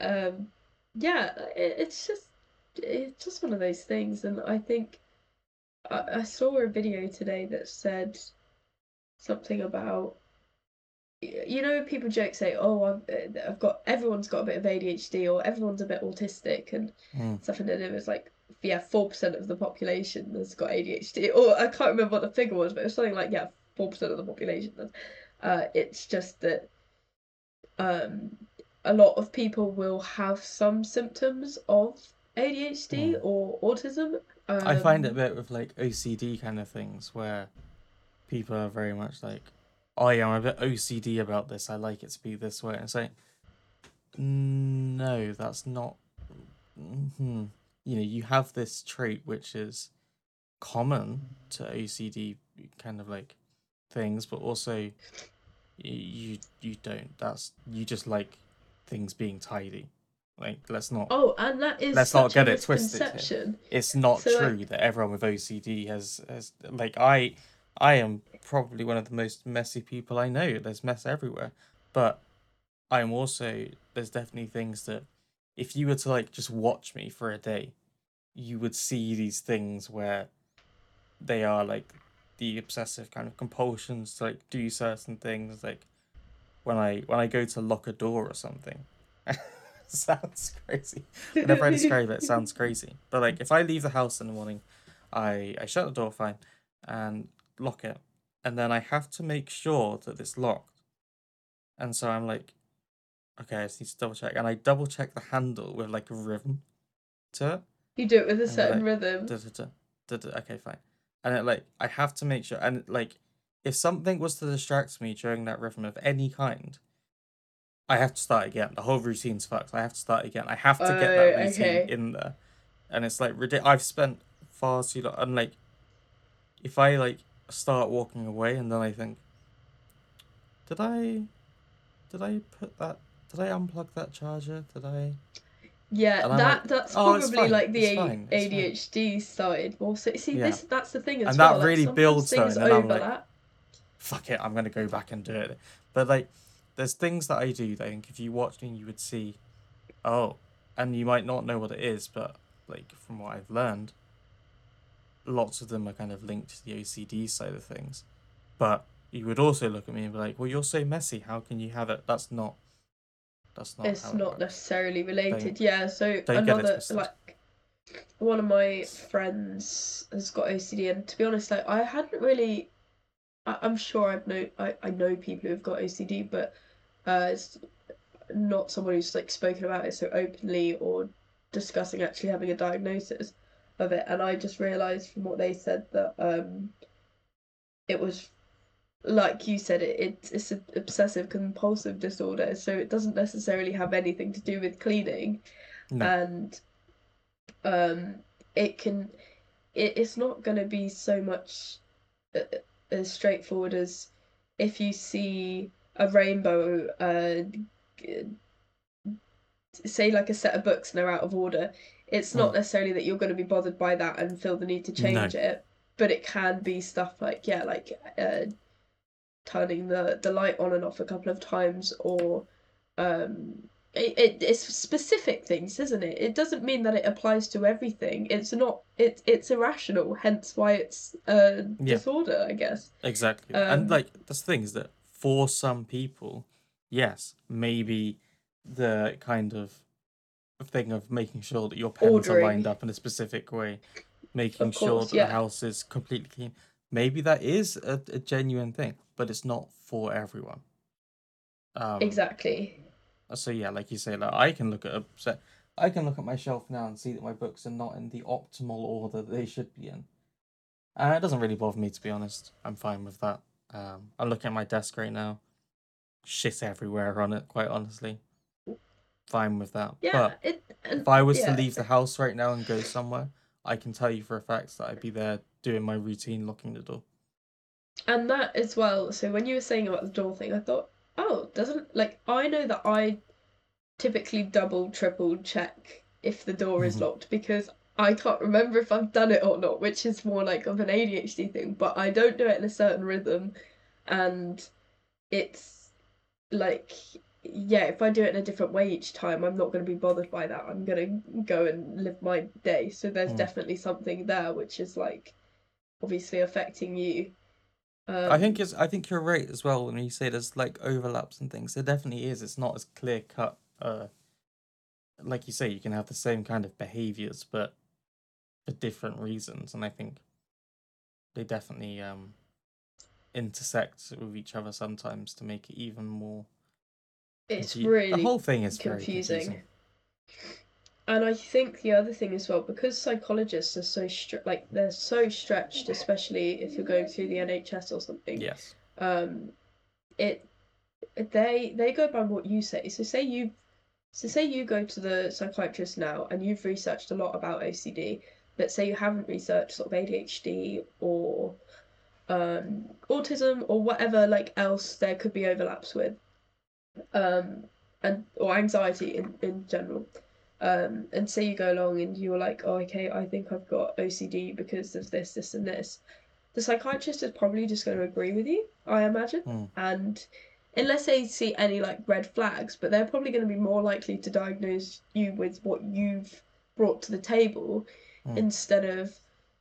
Um, yeah, it, it's just it's just one of those things, and I think I, I saw a video today that said something about you know people joke say oh I've, uh, I've got everyone's got a bit of ADHD or everyone's a bit autistic and Mm. stuff and then it was like yeah four percent of the population has got ADHD or I can't remember what the figure was but it was something like yeah four percent of the population. Uh, it's just that um a lot of people will have some symptoms of ADHD Mm. or autism. Um, I find it a bit with like OCD kind of things where people are very much like, oh yeah, I'm a bit OCD about this. I like it to be this way. And it's like, "Mm, no, that's not. hmm You know, you have this trait which is common to OCD kind of like things, but also you you don't. That's you just like things being tidy. Like let's not. Oh, and that is Let's not get it twisted here. it's not So, like- true that everyone with OCD has has like I I am probably one of the most messy people I know. There's mess everywhere. But I'm also there's definitely things that if you were to like just watch me for a day, you would see these things where they are like the obsessive kind of compulsions to like do certain things like when I when I go to lock a door or something. sounds crazy. Whenever I describe it, it sounds crazy. But like if I leave the house in the morning, I I shut the door fine and lock it. And then I have to make sure that it's locked. And so I'm like, okay, I just need to double check. And I double check the handle with like a rhythm to it. You do it with a And certain like, rhythm. Da, da, da, da, da, okay, fine. And it like I have to make sure and like if something was to distract me during that rhythm of any kind, I have to start again. The whole routine's fucked. I have to start again. I have to get that Oh, routine okay. in there. And it's like ridiculous. I've spent far too long and like if I like start walking away and then I think did I did I put that did I unplug that charger? Did I Yeah, that like, that's "Oh, probably like the it's A- fine, it's fine." ADHD side. Well, so, see, Yeah. this that's the thing as And well. that like, really builds things though, and then I'm like, overlap. fuck it, I'm gonna go back and do it. But like, there's things that I do that I think if you watched me, you would see, oh, and you might not know what it is, but like from what I've learned, lots of them are kind of linked to the OCD side of things. But you would also look at me and be like, well, you're so messy. How can you have it? That's not. That's not. it's not works. necessarily related. Yeah, so don't get it another like one of my friends has got OCD, and to be honest, like I hadn't really. I, I'm sure I've know I, I know people who've got OCD, but uh, it's not someone who's like spoken about it so openly or discussing actually having a diagnosis of it. And I just realised from what they said that um, it was like you said, it, it it's an obsessive compulsive disorder, so it doesn't necessarily have anything to do with cleaning, No. and um, it can it, it's not going to be so much uh, as straightforward as if you see a rainbow, uh, say like a set of books and they're out of order. It's not Mm. necessarily that you're going to be bothered by that and feel the need to change it, but it can be stuff like yeah, like uh, turning the the light on and off a couple of times or um it, it it's specific things isn't it it doesn't mean that it applies to everything it's not it it's irrational hence why it's a Yeah. disorder i guess Exactly. Um, and like that's the thing is that for some people, yes, maybe the kind of thing of making sure that your pens are lined up in a specific way, making Of sure that yeah. the house is completely clean. Maybe that is a, a genuine thing, but it's not for everyone. Um, exactly So yeah, like you say, like I can look at a set, I can look at my shelf now and see that my books are not in the optimal order that they should be in. And it doesn't really bother me to be honest. I'm fine with that. Um, I look at my desk right now, shit everywhere on it. Quite honestly, fine with that. yeah But it and if I was yeah. to leave the house right now and go somewhere, I can tell you for a fact that I'd be there doing my routine, locking the door. And that as well. So when you were saying about the door thing, I thought, oh, doesn't like I know that I typically double, triple check if the door is Mhm. locked because I can't remember if I've done it or not, which is more like of an ADHD thing. But I don't do it in a certain rhythm, and it's like yeah, if I do it in a different way each time, I'm not going to be bothered by that. I'm going to go and live my day. So there's Mm. definitely something there which is like obviously affecting you. Um, I think it's. I think you're right as well when you say there's like overlaps and things. There definitely is. It's not as clear cut. Uh, like you say, you can have the same kind of behaviors, but for different reasons, and I think they definitely um intersect with each other sometimes to make it even more. it's confu- really the whole thing is confusing. Confusing. And I think the other thing as well, because psychologists are so str- like they're so stretched, especially if you're going through the NHS or something. Yes. Um, it they they go by what you say. So say you, so say you go to the psychiatrist now and you've researched a lot about OCD, but say you haven't researched sort of ADHD or um, autism or whatever like else there could be overlaps with, um, and or anxiety in in general. Um, and say you go along and you're like, oh, okay, I think I've got OCD because of this, this, and this. The psychiatrist is probably just going to agree with you, I imagine. Hmm. And unless they see any like red flags, but they're probably going to be more likely to diagnose you with what you've brought to the table Hmm. instead of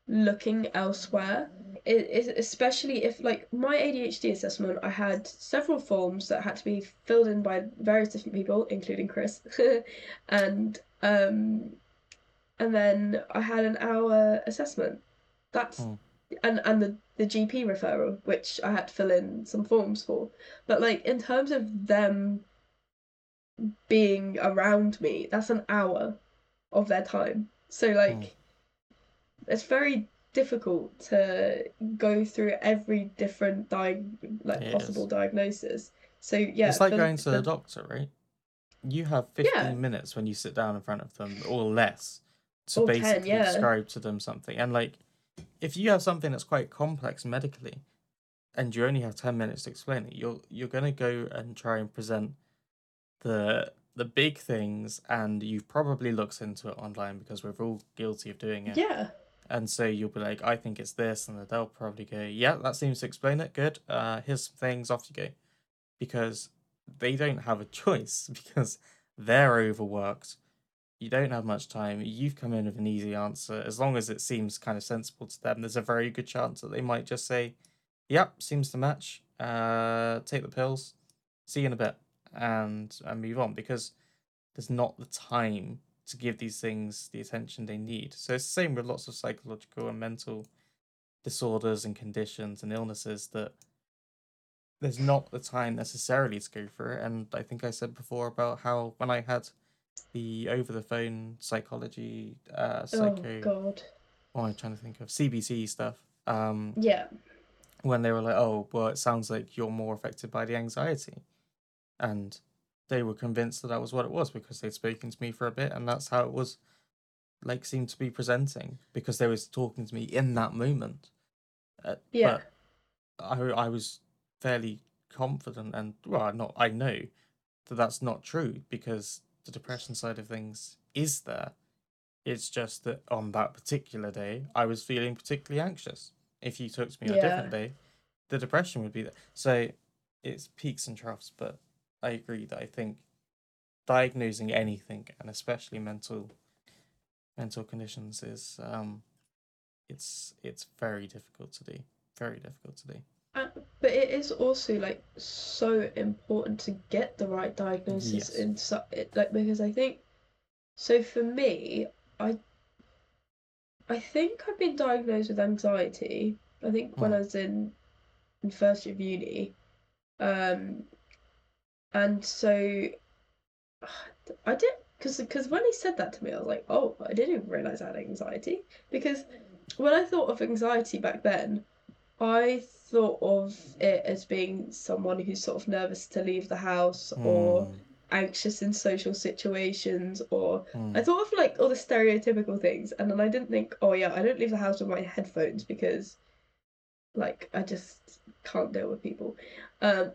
looking elsewhere. It, it, especially if like my ADHD assessment, I had several forms that had to be filled in by various different people, including Chris, and um, and then I had an hour assessment. That's Hmm. and and the the GP referral, which I had to fill in some forms for. But like in terms of them being around me, that's an hour of their time. So like Hmm. it's very difficult to go through every different di- like It possible is. diagnosis. So yeah, it's like for- going to the for- doctor, right? You have 15 Yeah. minutes when you sit down in front of them, or less, to Or 10, basically yeah. describe to them something. And like, if you have something that's quite complex medically, and you only have 10 minutes to explain it, you're you're gonna go and try and present the the big things, and you've probably looked into it online because we're all guilty of doing it. Yeah. And so you'll be like, I think it's this, and they'll probably go, Yeah, that seems to explain it. Good. Uh, here's some things. Off you go, because they don't have a choice because they're overworked. You don't have much time. You've come in with an easy answer. As long as it seems kind of sensible to them, there's a very good chance that they might just say, "Yep, seems to match. Uh, take the pills. See you in a bit," and and move on because there's not the time to give these things the attention they need. So it's the same with lots of psychological and mental disorders and conditions and illnesses that there's not the time necessarily to go through it. And I think I said before about how when I had the over the phone psychology, uh, Oh psycho, God. what am I trying to think of? CBT stuff. Um, Yeah. when they were like, "Oh, well, it sounds like you're more affected by the anxiety," and they were convinced that that was what it was because they'd spoken to me for a bit, and that's how it was like seemed to be presenting because they was talking to me in that moment. Uh, Yeah. But I I was fairly confident and well not I know that that's not true because the depression side of things is there. It's just that on that particular day I was feeling particularly anxious. If you took to me on a different day, the depression would be there. So it's peaks and troughs, but I agree that I think diagnosing anything and especially mental mental conditions is um it's it's very difficult to do. Very difficult to do. Uh, but it is also like so important to get the right diagnosis Yes. in so, it, like because I think so for me I I think I've been diagnosed with anxiety. I think when Hmm. I was in in first year of uni. Um and so I did because because when he said that to me I was like, "Oh, I didn't even realize I had anxiety." Because when I thought of anxiety back then, I thought of it as being someone who's sort of nervous to leave the house or Mm, anxious in social situations or I mm, thought of like all the stereotypical things and then I didn't think, oh yeah, I don't leave the house with my headphones because like I just can't deal with people. Um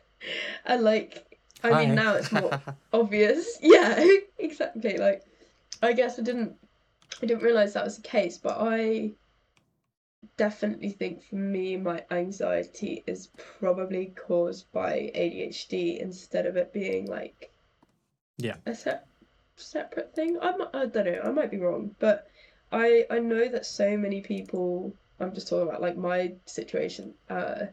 and like I mean now it's more obvious. Yeah, exactly. Like I guess I didn't I didn't realize that was the case, but I definitely think for me my anxiety is probably caused by ADHD instead of it being like Yeah. a se- separate thing. I'm I don't know, I might be wrong, but I I know that so many people I'm just talking about like my situation uh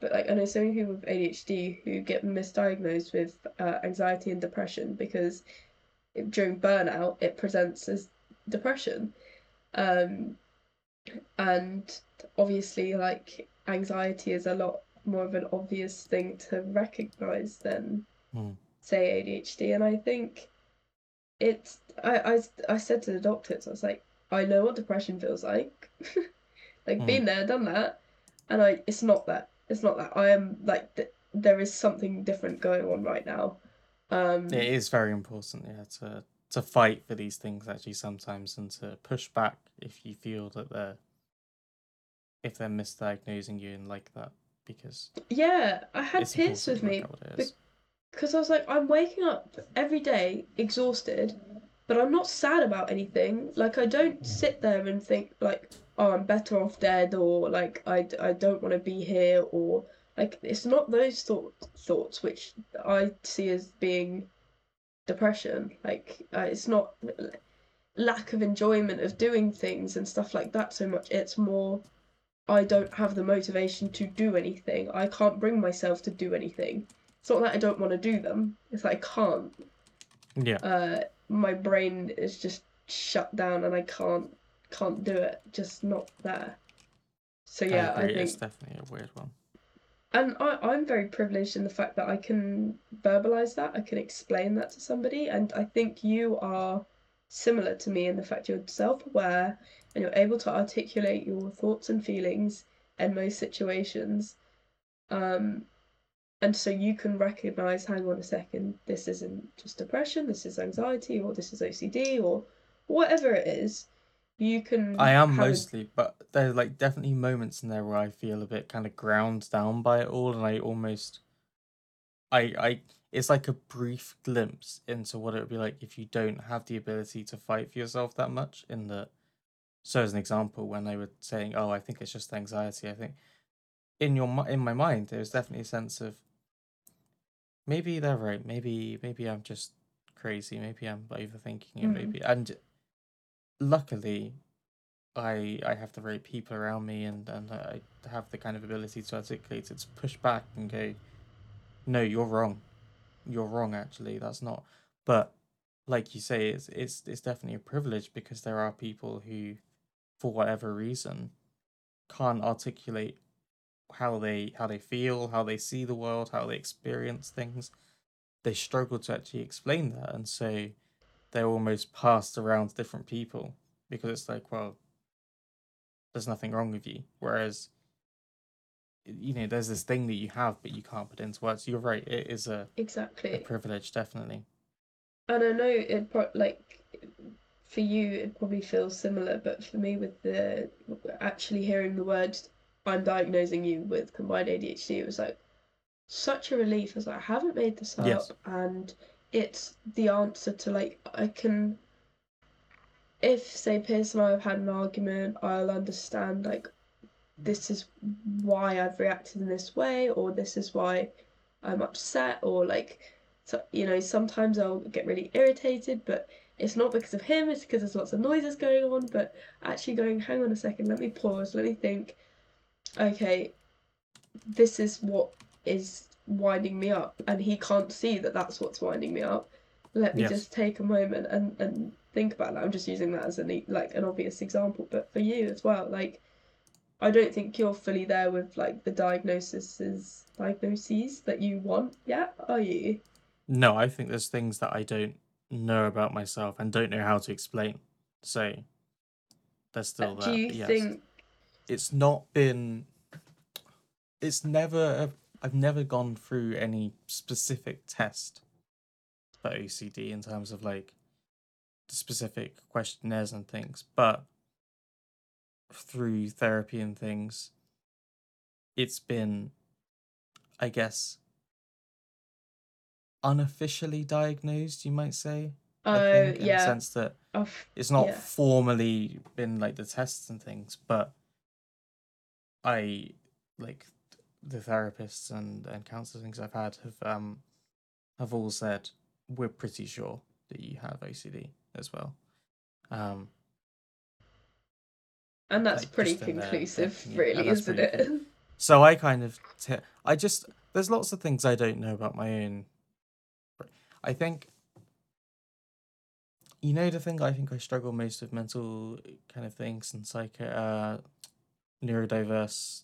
but like I know so many people with ADHD who get misdiagnosed with uh, anxiety and depression because it, during burnout it presents as depression. Um, and obviously, like anxiety is a lot more of an obvious thing to recognize than Hmm. say ADHD. And I think it's I I, I said to the doctors, I was like, I know what depression feels like, like Hmm. been there, done that, and I it's not that. It's not that. I am like th- there is something different going on right now. Um, It is very important, yeah, to to fight for these things actually sometimes and to push back if you feel that they're if they're misdiagnosing you and like that because yeah, I had it's peers important with to me work out what it is. because I was like, I'm waking up every day exhausted, but I'm not sad about anything. Like, I don't sit there and think, like, oh, I'm better off dead, or like, I, I don't want to be here, or like, it's not those thought, thoughts which I see as being depression. Like, uh, it's not lack of enjoyment of doing things and stuff like that so much. It's more, I don't have the motivation to do anything. I can't bring myself to do anything. It's not that I don't want to do them. It's that I can't. Yeah. Uh, my brain is just shut down and I can't can't do it. Just not there. So yeah, I I, think, It's definitely a weird one. and I I'm very privileged in the fact that I can verbalize that. I can explain that to somebody, and I think you are similar to me in the fact you're self-aware and you're able to articulate your thoughts and feelings in most situations. Um, and so you can recognize, hang on a second, this isn't just depression, this is anxiety, or this is OCD, or whatever it is. You can I am a- mostly, but there's like definitely moments in there where I feel a bit kind of ground down by it all, and I almost, I, I, it's like a brief glimpse into what it would be like if you don't have the ability to fight for yourself that much. In the, so as an example, when they were saying, "Oh, I think it's just anxiety," I think in your in my mind there was definitely a sense of maybe they're right, maybe maybe I'm just crazy, maybe I'm overthinking it, Mm. maybe and luckily I I have the right people around me and and I have the kind of ability to articulate it, to push back and go, no, you're wrong, you're wrong. Actually, that's not. But like you say, it's it's it's definitely a privilege because there are people who, for whatever reason, can't articulate how they how they feel, how they see the world, how they experience things. They struggle to actually explain that, and so they're almost passed around to different people because it's like, well, there's nothing wrong with you. Whereas, you know, there's this thing that you have, but you can't put into words. You're right. It is a, a exactly. privilege, definitely. And I know it pro- like for you it probably feels similar, but for me with the actually hearing the words I'm diagnosing you with combined ADHD, it was like such a relief. as like, I haven't made this up Yes. and it's the answer to like I can if say Pierce and I have had an argument, I'll understand like this is why I've reacted in this way, or this is why I'm upset, or like so you know, sometimes I'll get really irritated, but it's not because of him, it's because there's lots of noises going on, but actually going, hang on a second, let me pause, let me think, okay, this is what is winding me up, and he can't see that that's what's winding me up. Let me Yes. just take a moment and, and think about that. I'm just using that as an like an obvious example, but for you as well, like I don't think you're fully there with like the diagnoses diagnoses that you want yet, are you? No, I think there's things that I don't know about myself and don't know how to explain. So there's still Uh, that. Do you yes. think it's not been it's never I've never gone through any specific test for OCD in terms of like the specific questionnaires and things, but through therapy and things, it's been, I guess, unofficially diagnosed, you might say. I oh think, in the yeah, sense that I've, it's not yeah. formally been like the tests and things, but I like the therapists and and counselors things I've had have um have all said we're pretty sure that you have OCD as well. Um, and that's like, pretty just in their conclusive, opinion, really, that's isn't it? so I kind of t- I just there's lots of things I don't know about my own. I think you know the thing I think I struggle most with mental kind of things and psycho uh neurodiverse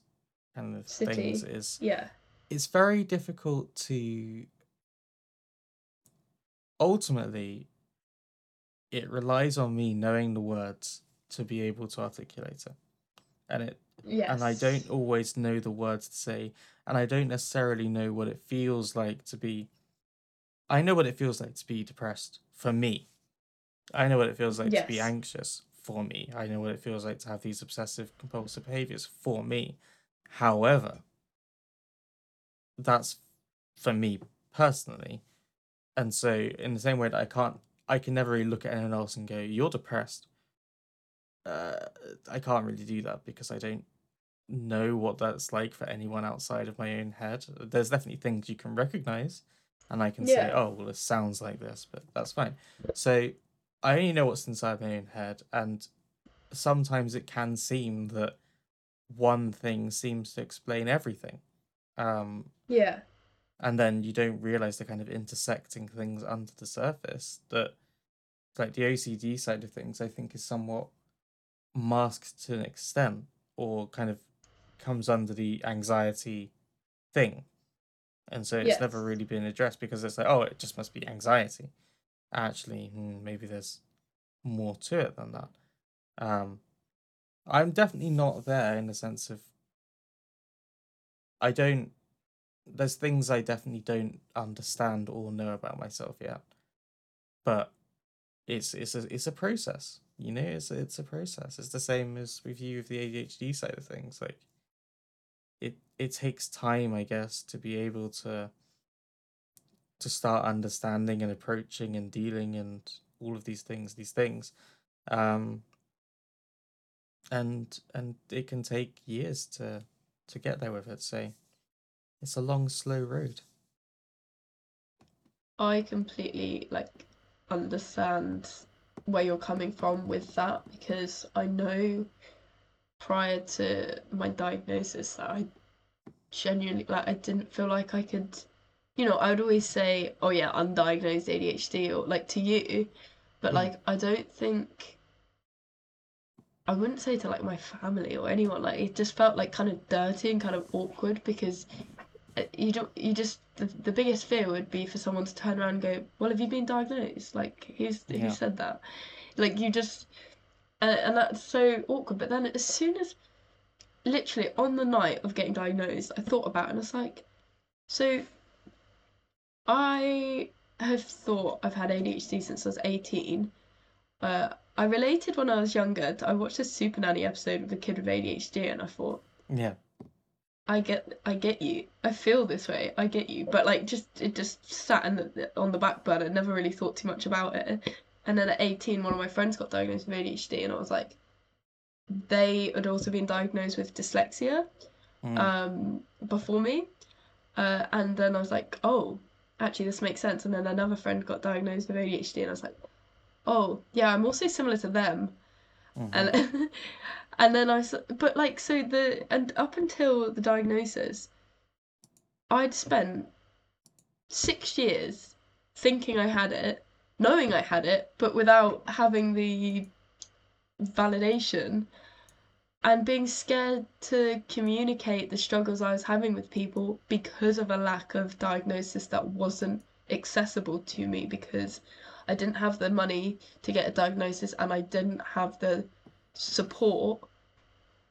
kind of things is yeah, it's very difficult to ultimately it relies on me knowing the words to be able to articulate it and it yes, and I don't always know the words to say, and I don't necessarily know what it feels like to be. I know what it feels like to be depressed for me. I know what it feels like to be anxious for me. I know what it feels like to have these obsessive compulsive behaviors for me. However, that's for me personally. And so, in the same way that I can't, I can never really look at anyone else and go, "You're depressed." Uh, I can't really do that because I don't know what that's like for anyone outside of my own head. There's definitely things you can recognize, and I can say, "Oh, well, it sounds like this," but that's fine. So I only know what's inside my own head, and sometimes it can seem that one thing seems to explain everything. Um, yeah, and then you don't realize the kind of intersecting things under the surface that like the OCD side of things I think is somewhat masked to an extent or kind of comes under the anxiety thing. And so it's never really been addressed because it's like oh it just must be anxiety. Actually hmm, maybe there's more to it than that. Um i'm definitely not there in the sense of i don't there's things i definitely don't understand or know about myself yet. But it's it's a it's a process you know it's it's a process. It's the same as with you with the adhd side of things like it it takes time i guess to be able to to start understanding and approaching and dealing and all of these things these things. Um and and it can take years to to get there with it. So it's a long slow road. I completely like understand where you're coming from with that because I know prior to my diagnosis that I genuinely like I didn't feel like I could you know I would always say oh yeah undiagnosed ADHD or like to you but Mm. like I don't think I wouldn't say to like my family or anyone like it just felt like kind of dirty and kind of awkward because you don't you just the, the biggest fear would be for someone to turn around and go well have you been diagnosed like who's who Yeah. said that like you just and, and that's so awkward but then as soon as literally on the night of getting diagnosed I thought about it and it's like so I have thought I've had ADHD since I was 18 Uh, I related when I was younger. I watched a Super Nanny episode with a kid with ADHD, and I thought, Yeah. I get, I get you. I feel this way. I get you. But like, just it just sat in the, on the back burner. Never really thought too much about it. And then at 18, one of my friends got diagnosed with ADHD, and I was like, they had also been diagnosed with dyslexia Mm. um, before me. Uh, and then I was like, oh, actually, this makes sense. And then another friend got diagnosed with ADHD, and I was like, oh, yeah, I'm also similar to them. Mhm. And and then I, but like, so the, and up until the diagnosis, I'd spent six years thinking I had it, knowing I had it, but without having the validation and being scared to communicate the struggles I was having with people because of a lack of diagnosis that wasn't accessible to me because I didn't have the money to get a diagnosis and I didn't have the support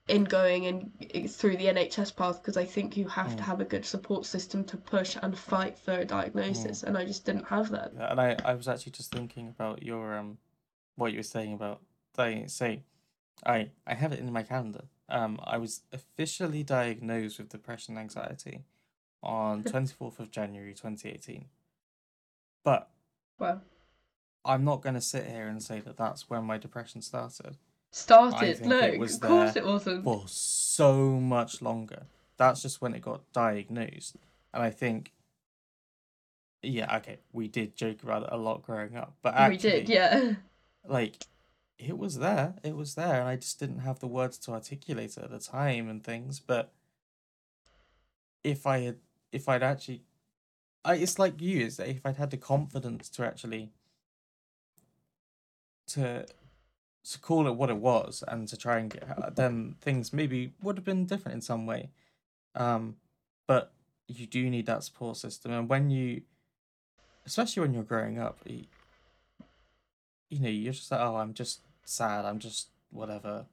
in going and through the NHS path because I think you have to Mm. have a good support system to push and fight for a diagnosis and I just didn't have that. Yeah, and I, I was actually just thinking about your um what you were saying about di- say I I have it in my calendar. Um I was officially diagnosed with depression and anxiety on 24th of January 2018. But Well, I'm not going to sit here and say that that's when my depression started started. think No, it was of course it wasn't. for so much longer. That's just when it got diagnosed. And I think yeah, okay, we did joke about it a lot growing up, but we did, yeah. like it was there it was there and i just didn't have the words to articulate it at the time and things but if i had if i'd actually I, it's like you is that if i'd had the confidence to actually to to call it what it was and to try and get then things maybe would have been different in some way um but you do need that support system and when you especially when you're growing up you, you know, you're just like, oh, I'm just sad. I'm just whatever.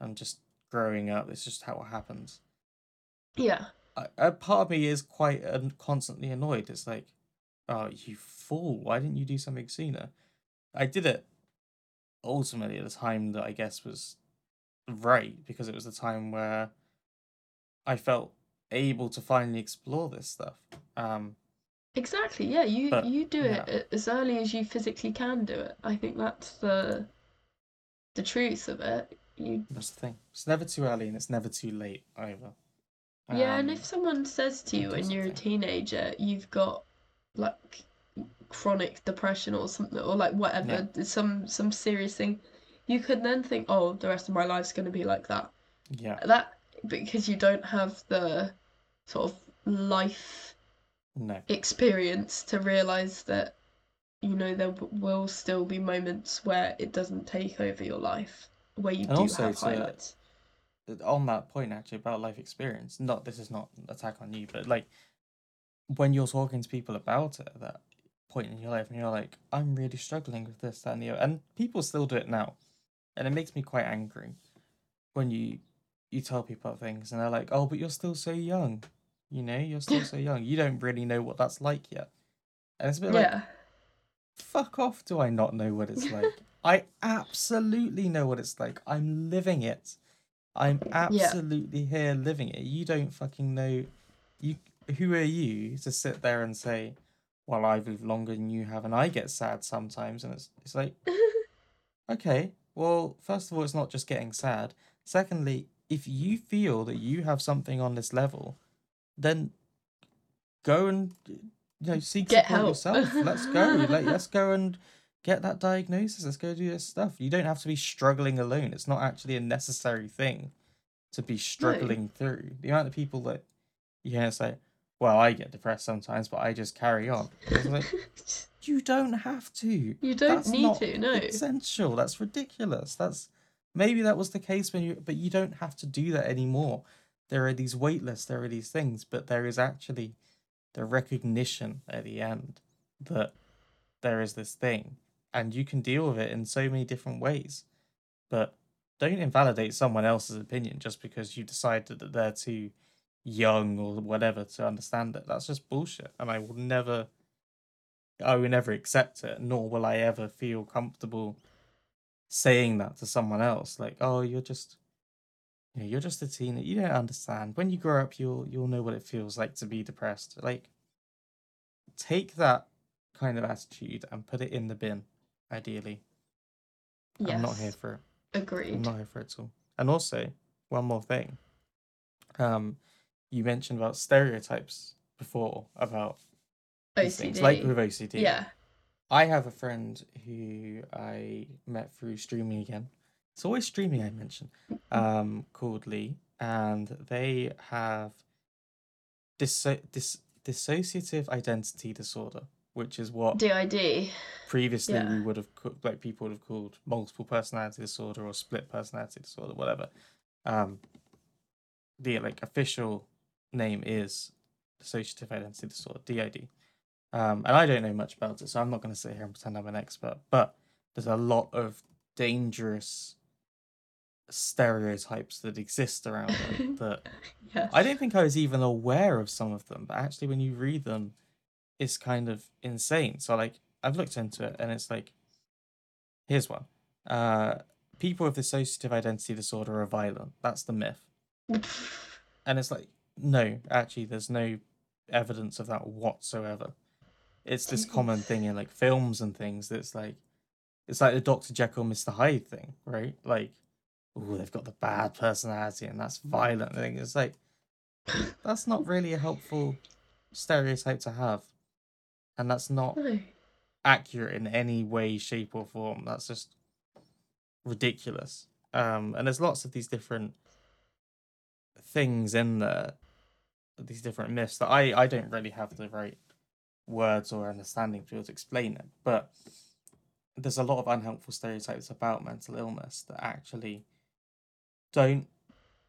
I'm just growing up. It's just how it happens. Yeah. I, a part of me is quite uh, constantly annoyed. It's like, oh, you fool! Why didn't you do something sooner? I did it ultimately at a time that I guess was right because it was the time where I felt able to finally explore this stuff. Um, Exactly. Yeah, you But, you do yeah. it as early as you physically can do it. I think that's the the truth of it. You that's the thing. It's never too early and it's never too late either. yeah, and Um, if someone says to you you when you're a teenager, you've got like chronic depression or something or like whatever, some some serious thing, you could then think, oh, the rest of my life's going to be like that. yeah, That because you don't have the sort of life no. experience to realize that you know there will still be moments where it doesn't take over your life where you And do also have to- uh, highlights on that point actually about life experience not this is not an attack on you but like when you're talking to people about it that point in your life and you're like i'm really struggling with this that and the other and people still do it now. And it makes me quite angry when you you tell people things and they're like oh but you're still so young you know you're still so young. You don't really know what that's like yet. And it's a bit like fuck off do i not know what it's like? I absolutely know what it's like. I'm living it. I'm absolutely here living it. You don't fucking know. You who are you to sit there and say well i've lived longer than you have and i get sad sometimes and it's it's like okay well first of all it's not just getting sad. Secondly if you feel that you have something on this level then go and you know seek Get support help. yourself. Let's go. Like let's go and get that diagnosis. Let's go do this stuff. You don't have to be struggling alone. It's not actually a necessary thing to be struggling through. The amount of people that you know say well i get depressed sometimes but i just carry on like, you don't have to you don't that's need to no essential. That's ridiculous. That's maybe that was the case when you, but you don't have to do that anymore. There are these wait lists, there are these things, but there is actually the recognition at the end that there is this thing, and you can deal with it in so many different ways. But don't invalidate someone else's opinion just because you decided that they're too young or whatever to understand it. That's just bullshit, and I will never I will never accept it, nor will I ever feel comfortable saying that to someone else, like, "Oh, you're just, you know, you're just a teen. You don't understand. When you grow up, you'll you'll know what it feels like to be depressed." Like, take that kind of attitude and put it in the bin. Ideally, I'm not here for it. Agreed. I'm not here for it at all. And also, one more thing. Um, you mentioned about stereotypes before about these things, like with OCD. Yeah. I have a friend who I met through streaming again. It's always streaming I mention. Um, called Lee, and they have disso- dis- dissociative identity disorder, which is what DID. previously we would have co- like people would have called multiple personality disorder or split personality disorder, whatever. Um, the like official name is dissociative identity disorder, DID. Um, and I don't know much about it, so I'm not going to sit here and pretend I'm an expert. But there's a lot of dangerous stereotypes that exist around it that Yes. I don't think I was even aware of some of them. But actually, when you read them, it's kind of insane. So like, I've looked into it, and it's like, here's one: uh, people with dissociative identity disorder are violent. That's the myth. And it's like, no, actually, there's no evidence of that whatsoever. It's this common thing in like films and things that's like, it's like the Dr. Jekyll, Mr. Hyde thing, right? Like, oh, they've got the bad personality and that's violent thing. It's like, that's not really a helpful stereotype to have. And that's not No. accurate in any way, shape, or form. That's just ridiculous. Um, and there's lots of these different things in there, these different myths that I I don't really have the right words or understanding to be able to explain it. But there's a lot of unhelpful stereotypes about mental illness that actually don't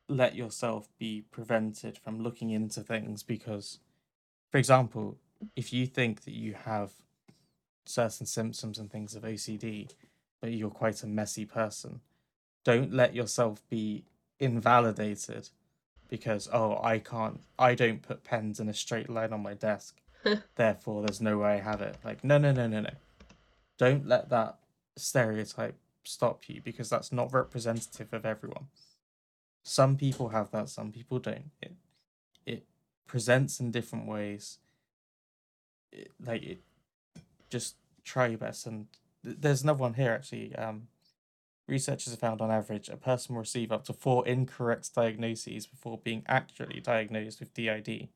let yourself be prevented from looking into things because, for example, if you think that you have certain symptoms and things of OCD, but you're quite a messy person, don't let yourself be invalidated because, oh, I can't, I don't put pens in a straight line on my desk, therefore there's no way I have it. Like, no, no, no, no, no. Don't let that stereotype stop you because that's not representative of everyone. Some people have that, some people don't. It it presents in different ways. It, like it, just try your best. And th- there's another one here actually. Um, researchers have found on average a person will receive up to four incorrect diagnoses before being accurately diagnosed with DID.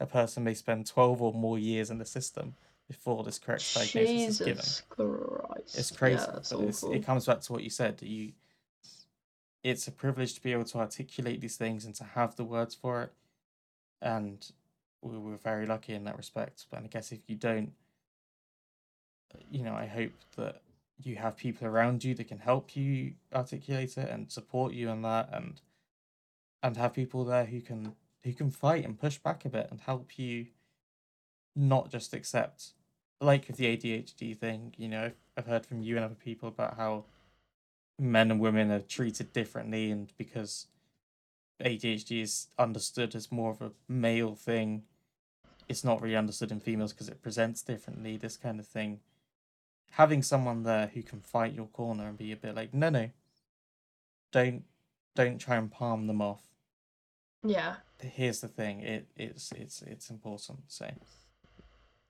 A person may spend twelve or more years in the system before this correct diagnosis is given. Jesus Christ. It's crazy, Yeah, but it's, it comes back to what you said. You, it's a privilege to be able to articulate these things and to have the words for it, and we were very lucky in that respect. But I guess if you don't, you know, I hope that you have people around you that can help you articulate it and support you in that, and and have people there who can who can fight and push back a bit and help you not just accept like with the ADHD thing, you know, I've, I've heard from you and other people about how men and women are treated differently, and because ADHD is understood as more of a male thing, it's not really understood in females because it presents differently, this kind of thing. Having someone there who can fight your corner and be a bit like, no, no, don't, don't try and palm them off. Yeah. Here's the thing, it it's it's it's important. So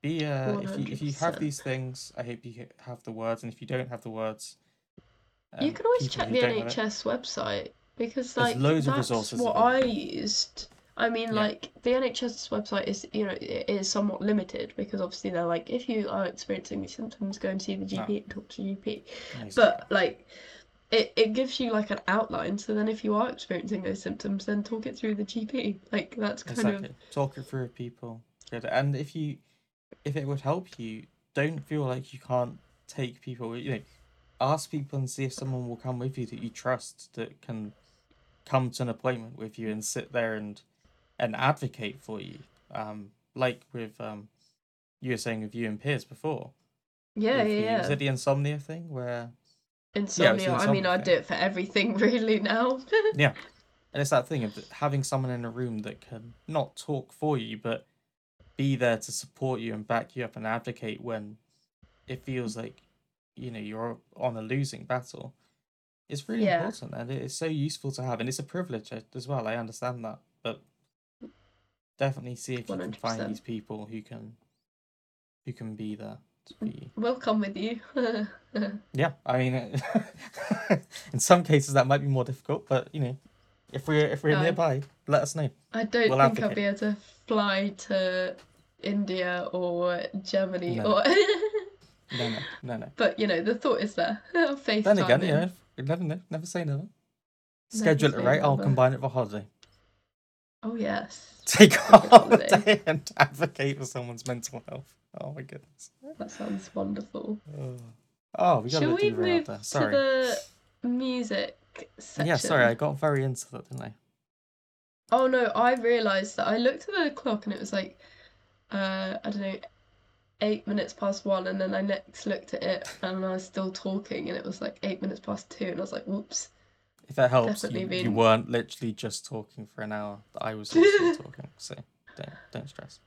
be uh, if you if you have these things, I hope you have the words, and if you don't have the words, You um, can always check the don't have it- NHS website because like loads of that's resources what available. I used. I mean, Yeah. like the NHS website is, you know, it is somewhat limited because obviously they're like, if you are experiencing these symptoms, go and see the GP and talk to GP. Nice. But like, it, it gives you like an outline. So then, if you are experiencing those symptoms, then talk it through the GP. Like that's kind exactly, of talk it through with people. Good. And if you, if it would help you, don't feel like you can't take people. You know, ask people and see if someone will come with you that you trust that can come to an appointment with you and sit there and and advocate for you. Um, like with um, you were saying with you and Piers before. yeah, yeah, yeah. Was it the insomnia thing where? Insomnia. I mean, insomnia I do it for everything really now. Yeah, and it's that thing of having someone in a room that can not talk for you, but be there to support you and back you up and advocate when it feels like you know you're on a losing battle. it's really Yeah. important and it is so useful to have and it's a privilege as well i understand that definitely see if you can find these people who can who can be there to be We'll come with you. yeah i mean in some cases that might be more difficult but you know if we're if we're No. nearby let us know I don't We'll think I'll be able to fly to India or Germany No. or. no no no no but you know, the thought is there. I'll then again you know never know never say never schedule it say right i'll combine it a holiday Oh yes, take a Take a holiday. and advocate for someone's mental health oh my goodness that sounds wonderful. Oh, oh we got Shall we move to the music section? Yeah, sorry, I got very into that, didn't I? Oh no, I realised that I looked at the clock and it was like, uh, I don't know, eight minutes past one, and then I next looked at it and I was still talking, and it was like eight minutes past two, and I was like, whoops. If that helps, you, you weren't literally just talking for an hour. I was also talking, so don't don't stress.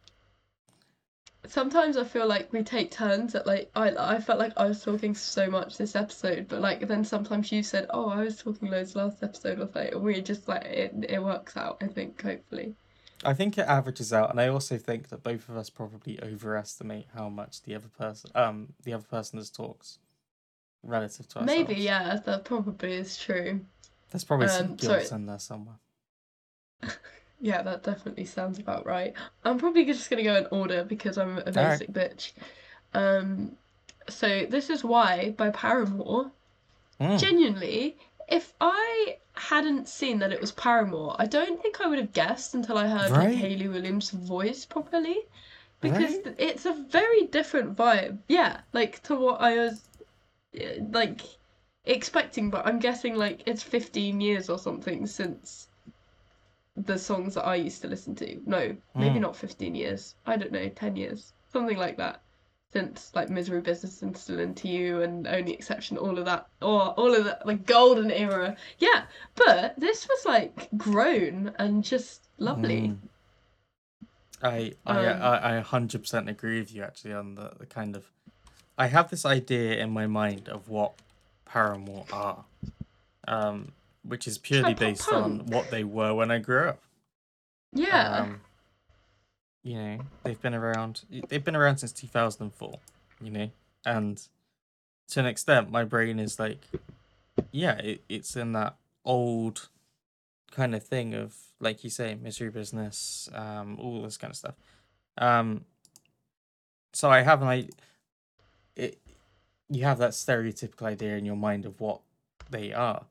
Sometimes I feel like we take turns at like I I felt like I was talking so much this episode, but like then sometimes you said, oh, I was talking loads last episode or and we just like it it works out. I think hopefully. I think it averages out, and I also think that both of us probably overestimate how much the other person, um, the other person has talks relative to ourselves. Maybe yeah, that probably is true. There's probably some Um, guilt in there somewhere. Yeah, that definitely sounds about right. I'm probably just gonna go in order because I'm a basic bitch. Um, so this is why by Paramore. Mm. Genuinely, if I hadn't seen that it was Paramore, I don't think I would have guessed until I heard like Right. Hayley Williams' voice properly. Because Right? it's a very different vibe. Yeah, like to what I was uh, like expecting, but I'm guessing like it's 15 years or something since the songs that I used to listen to. No, maybe Mm. not 15 years. I don't know, 10 years. Something like that. Since like Misery Business and Still Into You and Only Exception, all of that, or all of that, like golden era. Yeah, but this was like grown and just lovely. Mm. I I Um, I I hundred percent agree with you actually on the, the kind of I have this idea in my mind of what Paramore are. Um which is purely based on what they were when I grew up. Yeah. Um, you know, they've been around they've been around since two thousand and four, you know? And to an extent my brain is like yeah, it, it's in that old kind of thing of like you say misery business um all this kind of stuff um so i have an i you have that stereotypical idea in your mind of what they are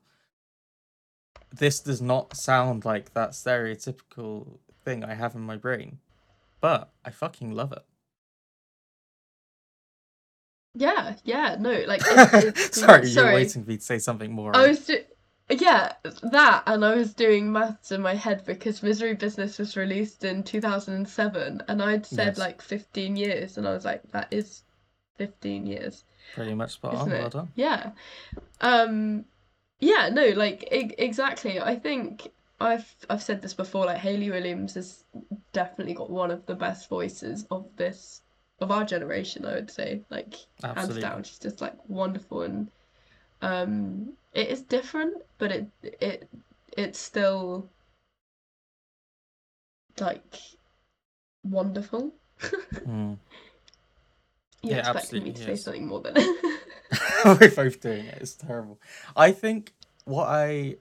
this does not sound like that stereotypical thing i have in my brain but i fucking love it Yeah, yeah, no, like it's, it's sorry, sorry. you're waiting for me to say something more I right? was do- yeah, that and I was doing maths in my head because Misery Business was released in 2007 and I'd said Yes. like 15 years and I was like that is 15 years, pretty much spot on well done Yeah. Um yeah, no, like e- exactly. I think I've I've said this before like Hayley Williams has definitely got one of the best voices of this of our generation, I would say. Like hands absolutely down she's just like wonderful and um it is different but it it it's still like wonderful Mm. You're Yeah, expecting me absolutely to say something more than We're both doing it. It's terrible. I think what I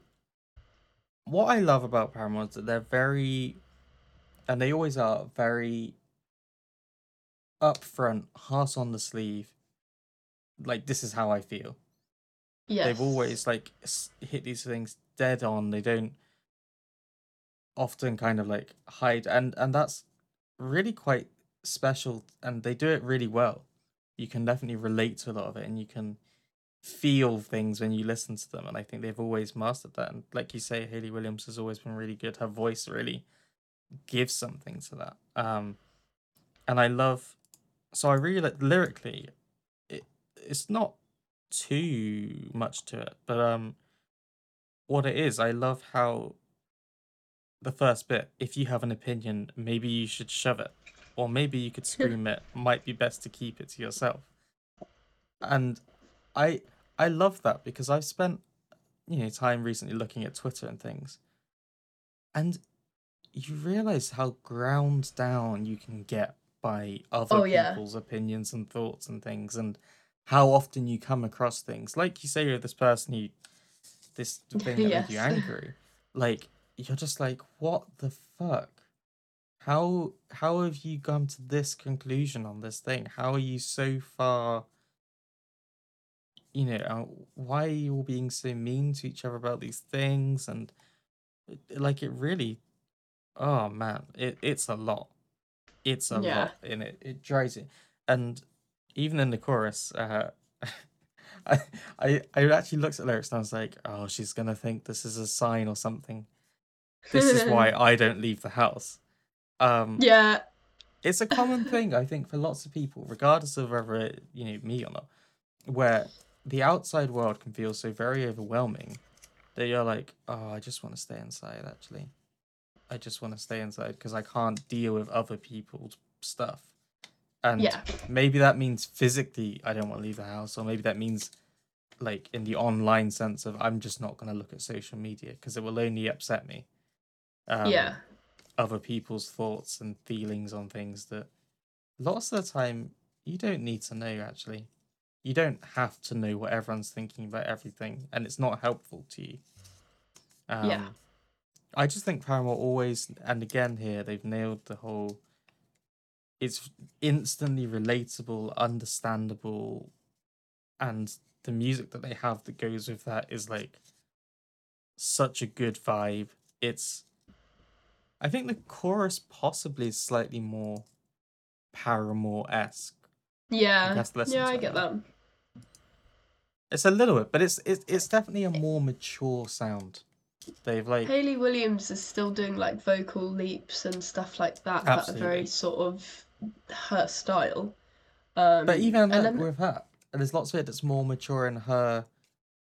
what I love about Paramore is that they're very and they always are very upfront, heart on the sleeve. Like this is how I feel. yes They've always like hit these things dead on. They don't often kind of like hide and and that's really quite special and they do it really well. You can definitely relate to a lot of it and you can feel things when you listen to them and I think they've always mastered that and like you say Hayley Williams has always been really good. Her voice really gives something to that. Um and I love so I really like lyrically it it's not too much to it, but um what it is, I love how the first bit, if you have an opinion, maybe you should shove it. Or maybe you could scream it. Might be best to keep it to yourself. And I I love that because I've spent you know time recently looking at Twitter and things, and you realize how ground down you can get by other Oh yeah. people's opinions and thoughts and things, and how often you come across things like you say with this person you this thing that made you angry, like you're just like, what the fuck? How how have you come to this conclusion on this thing? How are you so far? You know, uh, why are you all being so mean to each other about these things? And like, it really, oh man, it it's a lot. It's a Yeah. lot, and it it drives it. And even in the chorus, uh, I I I actually looked at lyrics and I was like, oh, she's gonna think this is a sign or something. This is why I don't leave the house. Um, Yeah. it's a common thing I think for lots of people, regardless of whether it, you know me or not, where the outside world can feel so very overwhelming that you're like, oh, I just want to stay inside. Actually, I just want to stay inside because I can't deal with other people's stuff. And Yeah. maybe that means physically I don't want to leave the house, or maybe that means like in the online sense of I'm just not going to look at social media because it will only upset me. Um, yeah. Other people's thoughts and feelings on things that lots of the time you don't need to know actually. You don't have to know what everyone's thinking about everything and it's not helpful to you. Um, Yeah. i just think paramore always and again here they've nailed the whole it's instantly relatable understandable and the music that they have that goes with that is like such a good vibe. It's I think the chorus possibly is slightly more Paramore esque. Yeah. listen Yeah, I get that. It's a little bit, but it's it's it's definitely a more mature sound. They've like Hayley Williams is still doing like vocal leaps and stuff like that that are very sort of her style. Um, but even like, then with her, and there's lots of it that's more mature in her,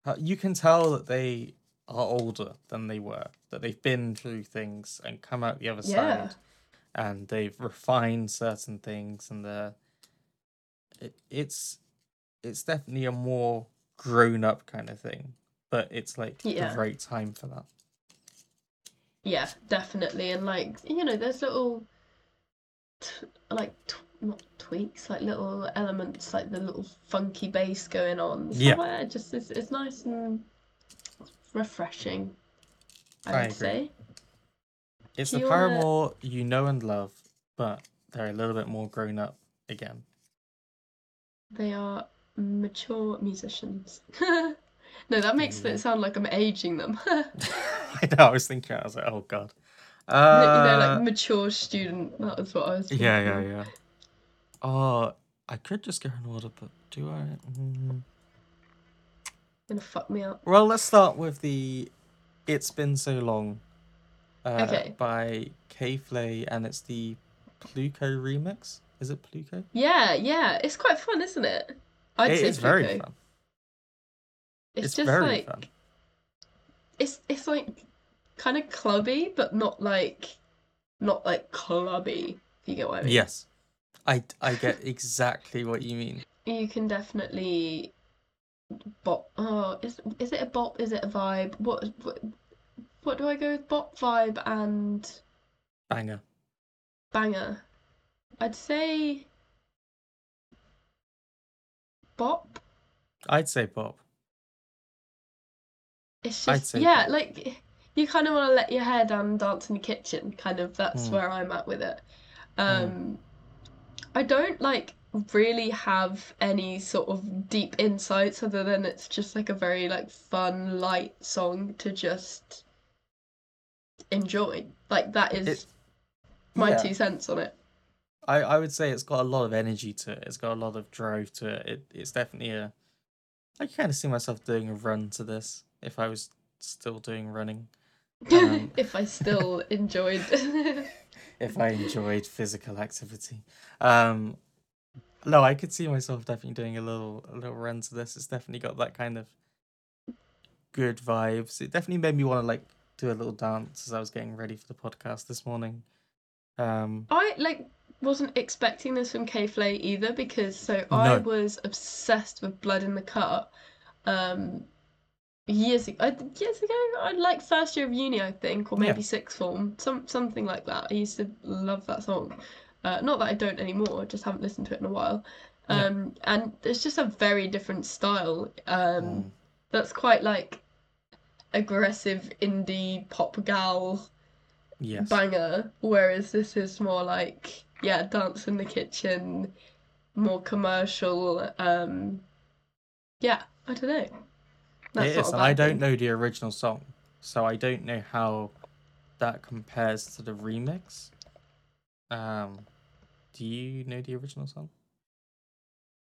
her. You can tell that they are older than they were. That they've been through things and come out the other Yeah. side, and they've refined certain things, and they're. It, it's, it's definitely a more grown up kind of thing, but it's like Yeah. the right time for that. Yeah, definitely. And like, you know, there's little t like t not tweaks, like little elements, like the little funky bass going on. Yeah. Just it's, it's nice and refreshing, I I would agree. say. It's Do the you wanna- Paramore you know and love, but they're a little bit more grown up again. They are mature musicians. No, that makes you it sound like I'm aging them. I know. I was thinking. I was like, oh god. you know, Uh, like mature student. That was what I was thinking. yeah, yeah, yeah. Oh, I could just go in order, but do I? Mm. Gonna fuck me up. Well, let's start with the "It's Been So Long" uh, Okay. by K Flay, and it's the Pluko remix. Is it Pluko? Yeah, yeah. It's quite fun, isn't it? I'd It say is very fun. It's, It's just very like fun. it's it's like kind of clubby, but not like not like clubby. If you get what I mean. Yes, I I get exactly what you mean. You can definitely bop. Oh, is is it a bop? Is it a vibe? What what, what do I go with? Bop, vibe, and Banger. banger. I'd say bop. I'd say bop. It's just yeah, pop. like you kind of want to let your hair down and dance in the kitchen. Kind of that's Mm. where I'm at with it. Um, I don't like really have any sort of deep insights other than it's just like a very like fun, light song to just enjoy. Like that is It- my yeah. two cents on it. I, I would say it's got a lot of energy to it. It's got a lot of drive to it. it it's definitely a. I kind of see myself doing a run to this if I was still doing running. Um, if I still enjoyed. If I enjoyed physical activity, um, no, I could see myself definitely doing a little a little run to this. It's definitely got that kind of good vibes. It definitely made me want to like do a little dance as I was getting ready for the podcast this morning. Um, I like wasn't expecting this from K Flay either because so I was obsessed with Blood in the Cut. Um years ago. uh, Years ago, I like first year of uni, I think, or Yeah. maybe sixth form, some something like that. I used to love that song. Uh, not that I don't anymore, I just haven't listened to it in a while. Yeah. Um, and it's just a very different style. Um, Mm. that's quite like aggressive indie pop gal Yes. banger, whereas this is more like yeah, dance in the kitchen, more commercial. Um, yeah, I don't know. That's it is, I don't thing. know the original song, so I don't know how that compares to the remix. Um, do you know the original song?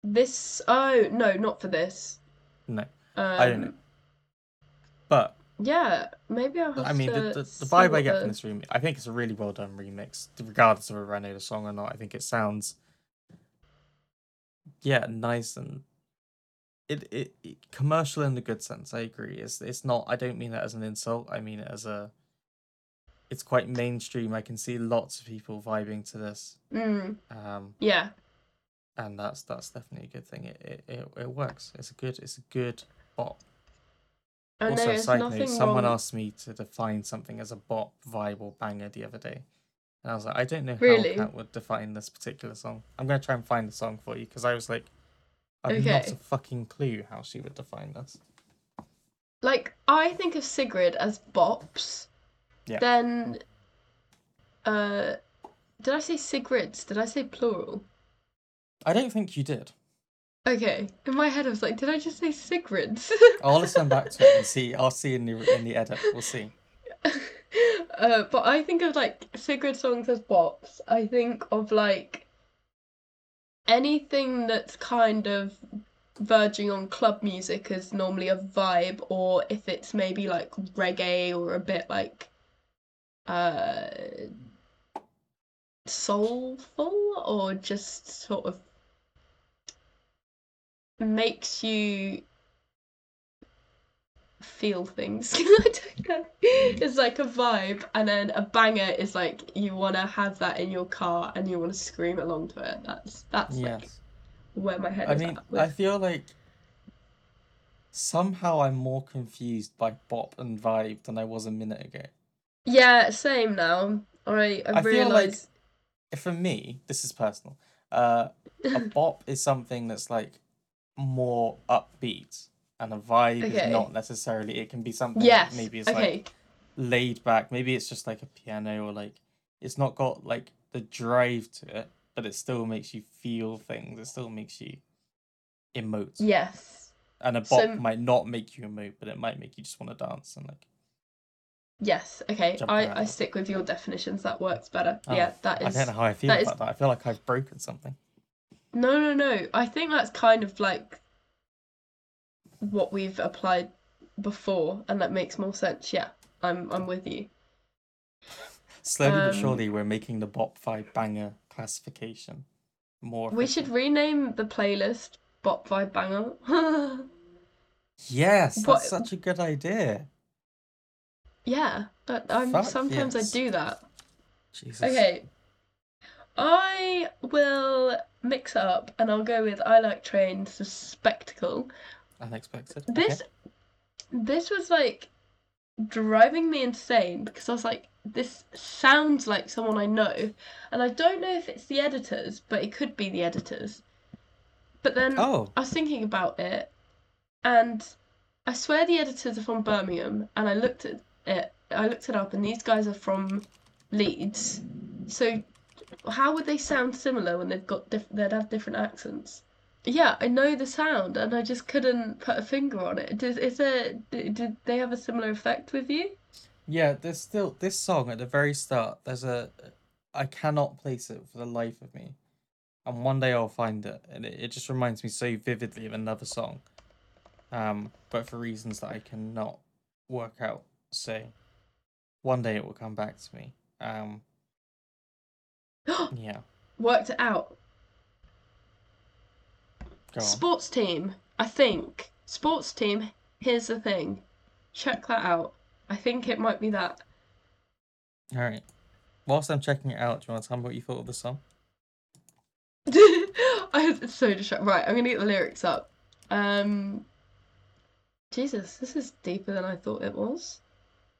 This oh no, not for this. No, Um, I don't know. But Yeah, maybe I'll have I mean, to the, the, the vibe I get the- from this remix, I think it's a really well done remix, regardless of whether I know the song or not. I think it sounds, yeah, nice and it, it, it commercial in the good sense. I agree. It's it's not. I don't mean that as an insult. I mean it as a. It's quite mainstream. I can see lots of people vibing to this, Mm, um, yeah, and that's that's definitely a good thing. It it, it, it works. It's a good it's a good bop. and also, side note, someone wrong. asked me to define something as a bop, vibe, or banger the other day. And I was like, I don't know Really? how Kat would define this particular song. I'm going to try and find the song for you because I was like, I've not a fucking clue how she would define this. Like I think of Sigrid as bops. Yeah. Then, uh, did I say Sigrids? Did I say plural? I don't think you did. Okay, in my head I was like, did I just say Sigrids? I'll listen back to it and see. I'll see in the in the edit. We'll see. uh, but I think of like Sigrid songs as bops. I think of like anything that's kind of verging on club music as normally a vibe, or if it's maybe like reggae or a bit like uh soulful or just sort of makes you feel things. I don't know. It's like a vibe, and then a banger is like you want to have that in your car and you want to scream along to it. That's that's like where my head I is mean, at I feel like somehow I'm more confused by bop and vibe than I was a minute ago. Yeah, same now. I I, I feel like- realize. For me, this is personal. Uh, a bop is something that's like more upbeat, and a vibe Okay. is not necessarily. It can be something yes. that maybe it's okay. like laid back. Maybe it's just like a piano or like it's not got like the drive to it, but it still makes you feel things. It still makes you emote. Yes. And a bop So- might not make you emote, but it might make you just want to dance and like. Yes. Okay. Jump I I stick with your definitions. That works better. Oh, yeah. That is. I don't know how I feel that about is- that. I feel like I've broken something. No, no, no. I think that's kind of like what we've applied before, and that makes more sense. Yeah, I'm I'm with you. Slowly but Um, surely, we're making the bop vibe banger classification more. We should rename the playlist Bop Vibe Banger. Yes, that's What- such a good idea. Yeah, that, I'm um, Fuck sometimes yes. I do that. Jesus. Okay. I will mix it up and I'll go with I Like Trains the Spectacle. Unexpected. This Okay. this was like driving me insane because I was like, this sounds like someone I know, and I don't know if it's the editors, but it could be the editors. But then Oh, I was thinking about it, and I swear the editors are from Birmingham, and I looked at it. I looked it up, and these guys are from Leeds. So, how would they sound similar when they've got diff- they'd have different accents? Yeah, I know the sound, and I just couldn't put a finger on it. Does is there? Did they have a similar effect with you? yeah. There's still this song at the very start. There's a. I cannot place it for the life of me, and one day I'll find it, and it, it just reminds me so vividly of another song. Um, but for reasons that I cannot work out. So, one day it will come back to me. Um, yeah. Worked it out. Sports team, I think. Sports team, here's the thing. Check that out. I think it might be that. All right. Whilst I'm checking it out, do you want to tell me what you thought of the song? I was so distracted. Right, I'm gonna get the lyrics up. Um Jesus, this is deeper than I thought it was.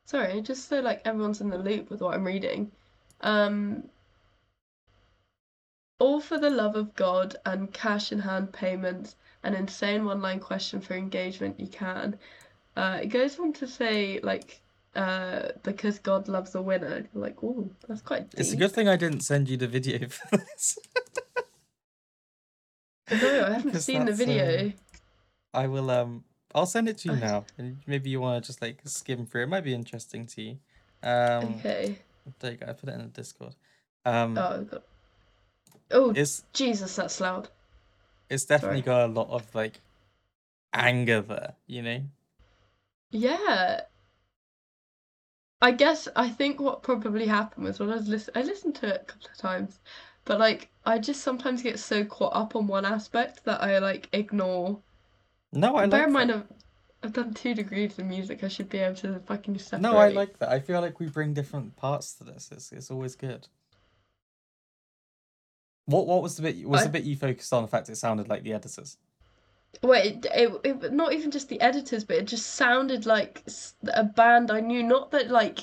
Sorry, just so like everyone's in the loop with what I'm reading. Um, all for the love of God and cash in hand payments, an insane one line question for engagement you can. Uh, it goes on to say like uh, because God loves a winner. You're like, oh, that's quite deep. It's a good thing I didn't send you the video for this. No, I haven't seen the video. um, I will um I'll send it to you now. And maybe you wanna just like skim through. It might be interesting to you. Um Okay. there you go, I put it in the Discord. Um Oh, I've. Oh, it's Jesus, that's loud. it's definitely sorry. got a lot of like anger there, you know? Yeah. I guess I think what probably happened was when I was listen I listened to it a couple of times, but like I just sometimes get so caught up on one aspect that I like ignore. No, I Bear like in mind. I've, I've done two degrees in music. I should be able to fucking separate. No, I like that. I feel like we bring different parts to this. It's it's always good. What what was the bit was I- the bit you focused on the fact it sounded like the editors? Wait, it, it, it not even just the editors, but it just sounded like a band I knew. Not that like,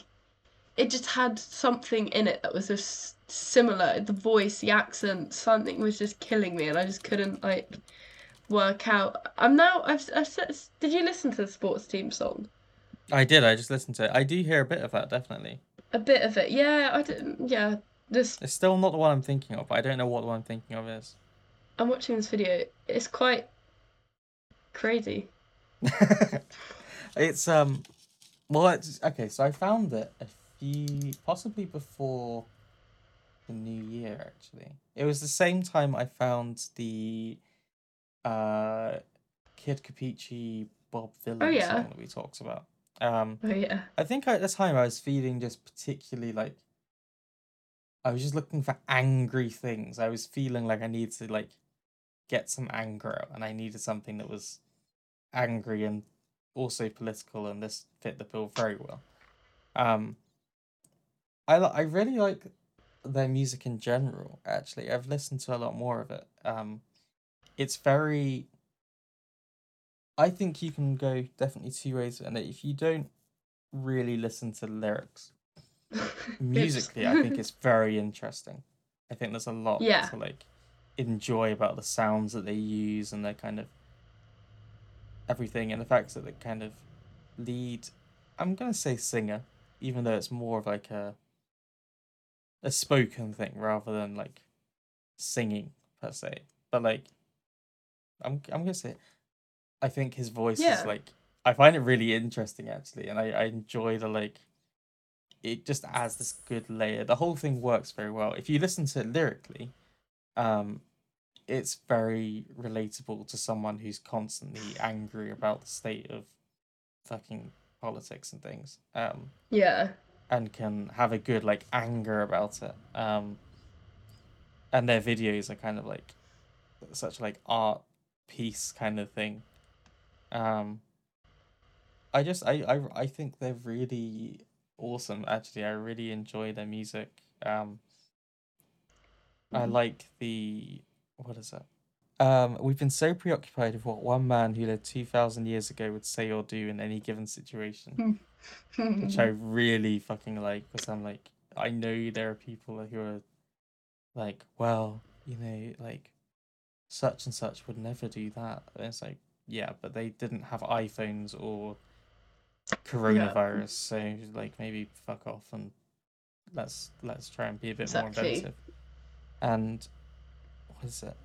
it just had something in it that was just similar. The voice, the accent, something was just killing me, and I just couldn't like work out. I'm now. I've. I've said, did you listen to the sports team song? I did, I just listened to it. I do hear a bit of that, definitely. A bit of it. Yeah, I didn't. Yeah, this. It's still not the one I'm thinking of, I don't know what the one I'm thinking of is. I'm watching this video. It's quite crazy. it's um well it's okay so i found it a few possibly before the new year actually it was the same time i found the uh Kid Kapichi bob Dylan Oh, yeah. song that we talked about. Um Oh yeah. i think at the time i was feeling just particularly like i was just looking for angry things. I was feeling like i needed to like get some anger out and i needed something that was angry and also political and this fit the bill very well. Um i i really like their music in general actually. I've listened to a lot more of it. Um it's very i think you can go definitely two ways and if you don't really listen to the lyrics musically i think it's very interesting. I think there's a lot Yeah. to like enjoy about the sounds that they use and their kind of everything and the fact that the kind of lead. I'm gonna say singer even though it's more of like a a spoken thing rather than like singing per se. But like i'm i'm gonna say i think his voice Yeah. is like i find it really interesting actually and i i enjoy the like it just adds this good layer the whole thing works very well if you listen to it lyrically um it's very relatable to someone who's constantly angry about the state of fucking politics and things um yeah. and can have a good like anger about it um and their videos are kind of like such like art piece kind of thing. Um i just i i, I think they're really awesome actually. I really enjoy their music. Um i Mhm. like the what is it um we've been so preoccupied with what one man who lived 2000 years ago would say or do in any given situation which I really fucking like because I'm like I know there are people who are like, well, you know, like such and such would never do that. And it's like, yeah, but they didn't have iPhones or coronavirus, so like maybe fuck off and let's let's try and be a bit more inventive. And what is it?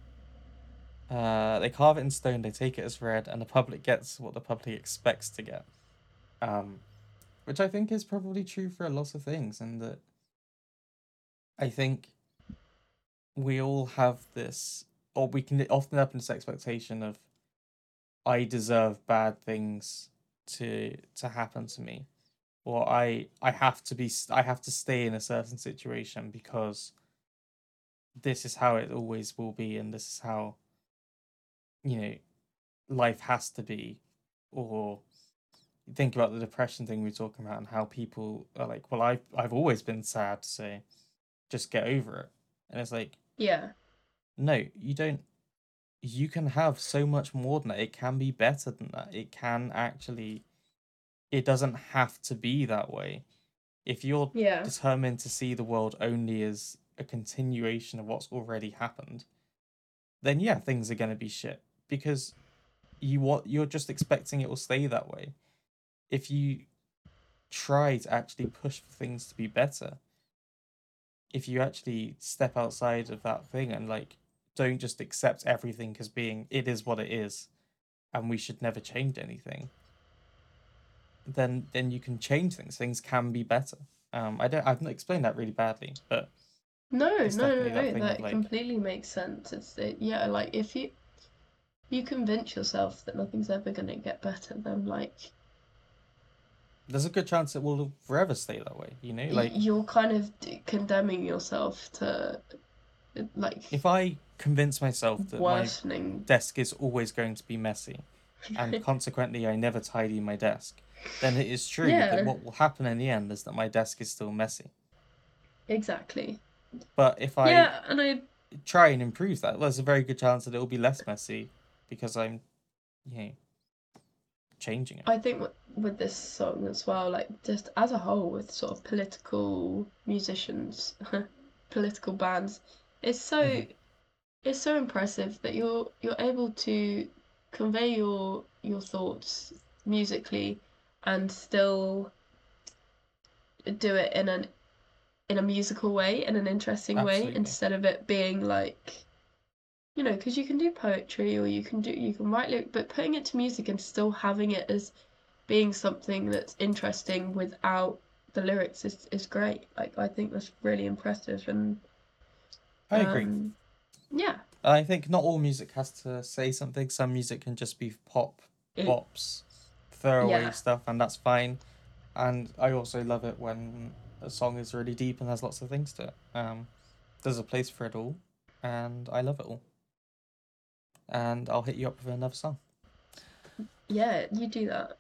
Uh, they carve it in stone. They take it as read, and the public gets what the public expects to get. Um, which I think is probably true for a lot of things, and that I think we all have this, or we can often have this expectation of, I deserve bad things to to happen to me, or I I have to be I have to stay in a certain situation because this is how it always will be, and this is how you know life has to be, or think about the depression thing we are talking about and how people are like, well, I've I've always been sad, so just get over it. And it's like, Yeah. No, you don't you can have so much more than that. It can be better than that. It can actually it doesn't have to be that way. If you're Yeah. determined to see the world only as a continuation of what's already happened, then yeah, things are gonna be shit. Because you want you're just expecting it will stay that way. If you try to actually push for things to be better, if you actually step outside of that thing and like don't just accept everything as being it is what it is and we should never change anything then then you can change things things can be better um i don't i've not explained that really badly but No, no, no, that no. of, That like- completely makes sense. It's it, yeah, like if you you convince yourself that nothing's ever gonna get better, then like there's a good chance it will forever stay that way you know like you're kind of condemning yourself to like if i convince myself that my desk is always going to be messy and consequently i never tidy my desk then it is true Yeah. that what will happen in the end is that my desk is still messy Exactly. but if i Yeah, and I try and improve that, there's a very good chance that it will be less messy because I'm, you know, changing it. I think with, this song as well, like just as a whole, with sort of political musicians, political bands, it's so Mhm. It's so impressive that you're you're able to convey your your thoughts musically and still do it in an in a musical way, in an interesting way, instead of it being like you know, because you can do poetry or you can do you can write lyric, but putting it to music and still having it as being something that's interesting without the lyrics is is great. Like I think that's really impressive and I agree. Um, yeah, I think not all music has to say something. Some music can just be pop, It- pops, throwaway Yeah. stuff, and that's fine. And I also love it when a song is really deep and has lots of things to it. Um, there's a place for it all, and I love it all. And I'll hit you up with another song. yeah, you do that.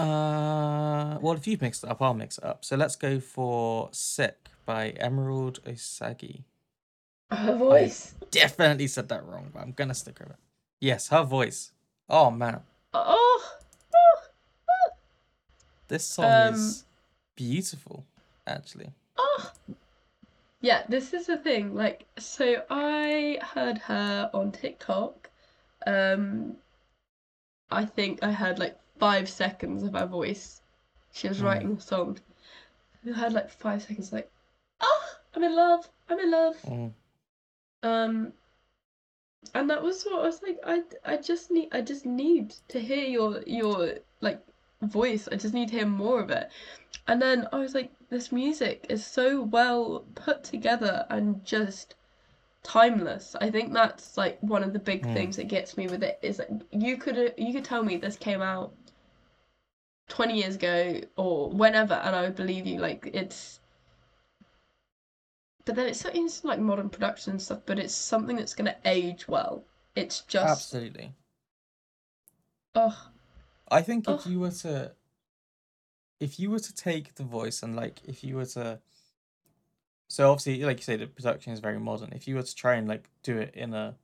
Uh, well, if you mix it up, I'll mix it up. So let's go for "Sick" by Emerald Osagi. Her voice. Definitely said that wrong, but I'm gonna stick with it. Yes, her voice. Oh man, Oh, oh, this song Um, is beautiful. Actually, oh. Yeah, this is the thing. Like, so I heard her on TikTok. Um, I think I heard like five seconds of her voice. She was Mm. writing a song. I heard like five seconds, like, oh, I'm in love. I'm in love. Mm, Um, and that was what I was like. I I just need I just need to hear your your like voice. I just need to hear more of it. And then I was like, this music is so well put together and just timeless. I think that's like one of the big Mm. things that gets me with it is that you could you could tell me this came out 20 years ago or whenever and I would believe you like it's but then it's it's like modern production and stuff but it's something that's going to age well. It's just absolutely. oh I think if you were to, if you were to take the voice and like, if you were to, so obviously, like you say, the production is very modern. If you were to try and like do it in a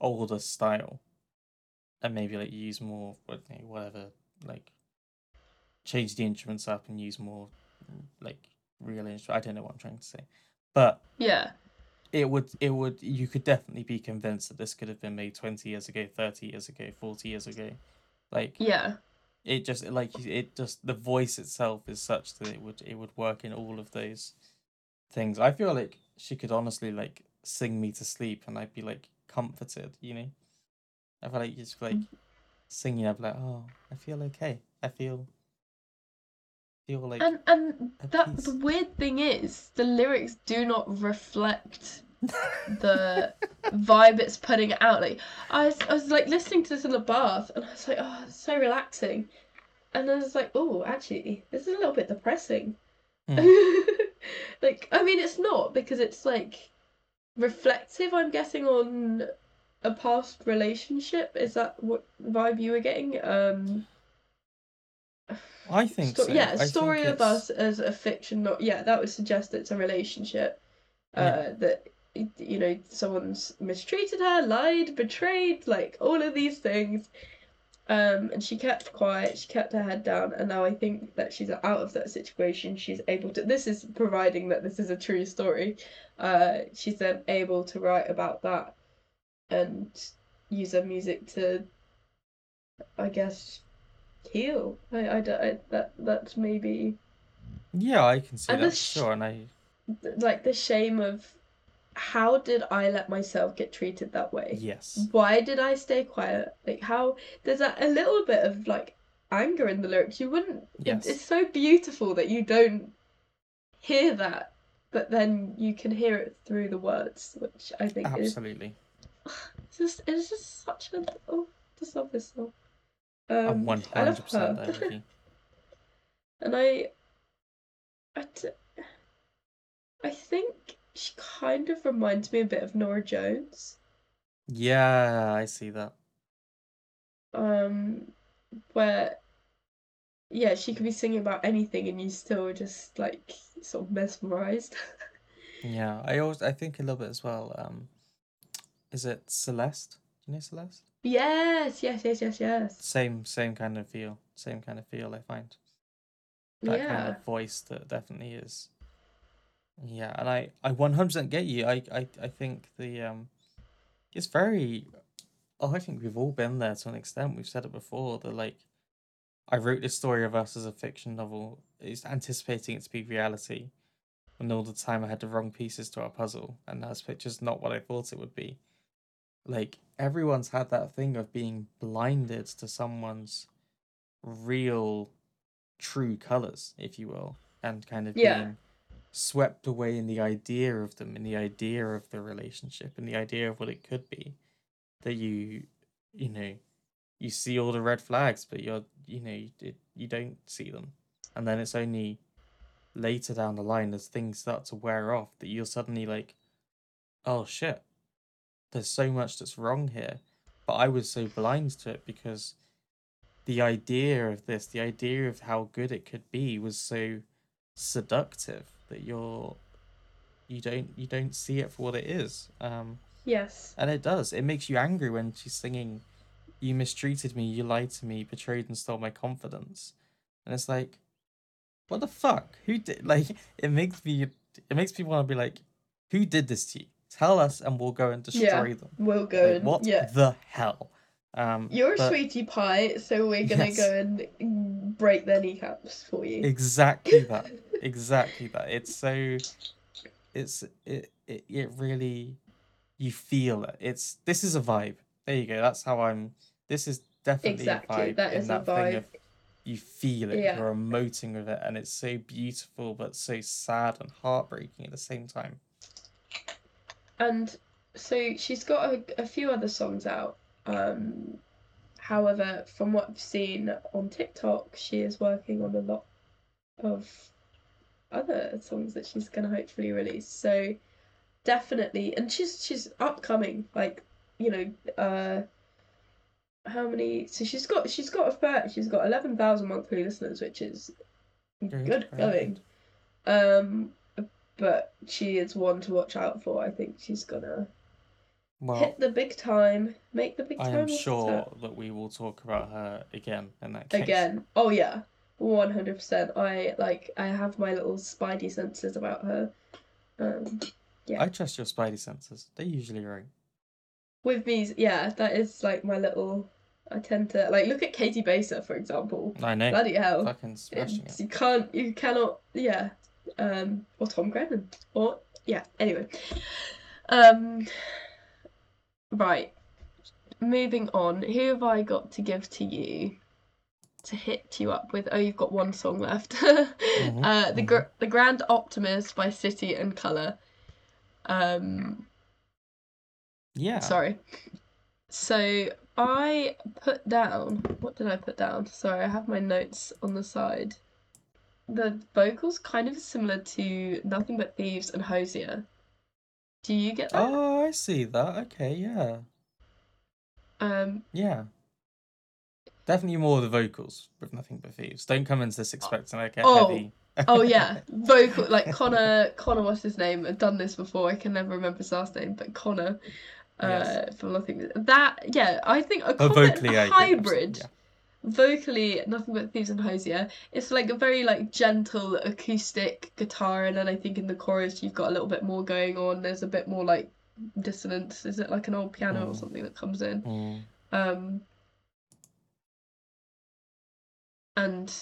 older style, and maybe like use more what- you know, whatever, like change the instruments up and use more like real instruments. I don't know what I'm trying to say, but yeah. it would it would you could definitely be convinced that this could have been made 20 years ago 30 years ago 40 years ago. Like Yeah. it just like it just the voice itself is such that it would it would work in all of those things. I feel like she could honestly like sing me to sleep and i'd be like comforted you know? I feel like just like mm. singing i'd be like oh i feel okay. I feel like And and that peace. the weird thing is the lyrics do not reflect the vibe it's putting out. Like I was, I was like listening to this in the bath, and I was like, oh, it's so relaxing. And I was like, oh, actually, this is a little bit depressing. like, I mean, it's not because it's like reflective. I'm guessing on a past relationship. Is that what vibe you were getting? Um, i think sto- so yeah, I story of us as a fiction. Not yeah, that would suggest it's a relationship. Uh, Yeah. that you know, someone's mistreated her, lied, betrayed, like all of these things. Um, and she kept quiet, she kept her head down, and now I think that she's out of that situation. She's able to, this is providing that this is a true story. Uh, she's then able to write about that and use her music to, I guess, heal. I, I, I that that's maybe Yeah, I can see And that sh- sure, and I like the shame of how did I let myself get treated that way? yes, Why did I stay quiet? Like how there's a, a little bit of like anger in the lyrics. You wouldn't. it- yes, it's so beautiful that you don't hear that, but then you can hear it through the words, which I think is absolutely. it's just it's just such a oh, just love this song. I'm Um, I love hundred percent her. there with you. And I, I, d- I think she kind of reminds me a bit of Norah Jones. Yeah, I see that. Um, where, yeah, she could be singing about anything and you still just like sort of mesmerized. Yeah, I always I think a little bit as well. Um, is it Celeste? Do you know Celeste? Yes, yes, yes, yes, yes. Same same kind of feel. Same kind of feel. I find that kind Yeah, of voice that definitely is. Yeah, and I I one hundred percent get you. I I I think the um, it's very. Oh, I think we've all been there to an extent. We've said it before. That like, I wrote this story of us as a fiction novel, is anticipating it to be reality, and all the time I had the wrong pieces to our puzzle, and that's just not what I thought it would be. Like everyone's had that thing of being blinded to someone's real, true colors, if you will, and kind of Yeah. being swept away in the idea of them, in the idea of the relationship, and the idea of what it could be. That you, you know, you see all the red flags, but you're, you know, you, it, you don't see them, and then it's only later down the line as things start to wear off that you're suddenly like, oh shit, there's so much that's wrong here. But I was so blind to it because the idea of this, the idea of how good it could be was so seductive that you're you don't you don't see it for what it is. Um yes, and it does. It makes you angry when she's singing you mistreated me, you lied to me, betrayed and stole my confidence. And it's like what the fuck? Who did like it makes me it makes me want to be like who did this to you? Tell us and we'll go and Yeah. destroy them. we'll go Like, and what yeah. the hell? Um You're a sweetie pie, so we're gonna Yes. go and break their kneecaps for you. exactly that exactly that it's so it's it, it it really you feel it it's this is a vibe there you go that's how i'm this is definitely Exactly, a vibe that in is a that thing vibe. of you feel it Yeah. you're emoting with it and it's so beautiful but so sad and heartbreaking at the same time And so she's got a, a few other songs out. Um, however, from what I've seen on TikTok, she is working on a lot of other songs that she's gonna hopefully release. So definitely, and she's she's upcoming. Like you know, uh, how many? So she's got she's got a fair, she's got eleven thousand monthly listeners, which is Good, good going. Um, but she is one to watch out for. I think she's gonna well hit the big time, make the big i time. I am sure that. that we will talk about her again in that case Again, oh yeah, one hundred percent. I like. I have my little spidey senses about her. Um, yeah. i trust your spidey senses they're usually right with me, yeah, that is like my little. I tend to like look at Katie Baser for example. i know Bloody hell. fucking smashing It's- it you can't you cannot yeah um or tom grennan or yeah anyway. Um right moving on who have i got to give to you to hit you up with? Oh you've got one song left. Uh the gr- the grand optimist by City and Colour um yeah. sorry. So i put down what did i put down? Sorry i have my notes on the side the vocals kind of similar to nothing but thieves and Hozier do you get that Oh, I see that. Okay, yeah. um Yeah. Definitely more of the vocals with Nothing But Thieves. Don't come into this expecting like a Oh. heavy. Oh yeah, vocal like Connor. Connor, what's his name? I've done this before. I can never remember his last name, but Connor. Uh, Yes. from nothing. That yeah, I think a common vocally, agree, hybrid. absolutely, Vocally, nothing but thieves and Hozier. It's like a very like gentle acoustic guitar, and then I think in the chorus you've got a little bit more going on. There's a bit more like dissonance. Is it like an old piano or Mm. something that comes in? Mm. Um, and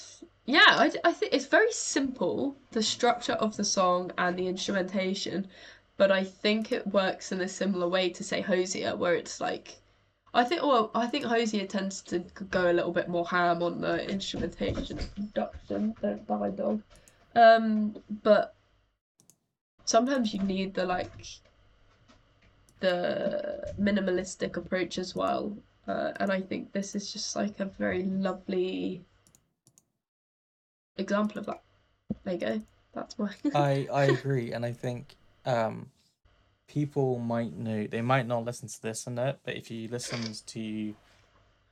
yeah, I, I think it's very simple, the structure of the song and the instrumentation, but I think it works in a similar way to say Hozier, where it's like, I think, well, I think Hozier tends to go a little bit more ham on the instrumentation and production. Don't die, dog. Um, but sometimes you need the like the minimalistic approach as well. Uh, and I think this is just like a very lovely example of that. There you go. That's my. I I agree, and I think um, people might know they might not listen to this and that, but if you listen to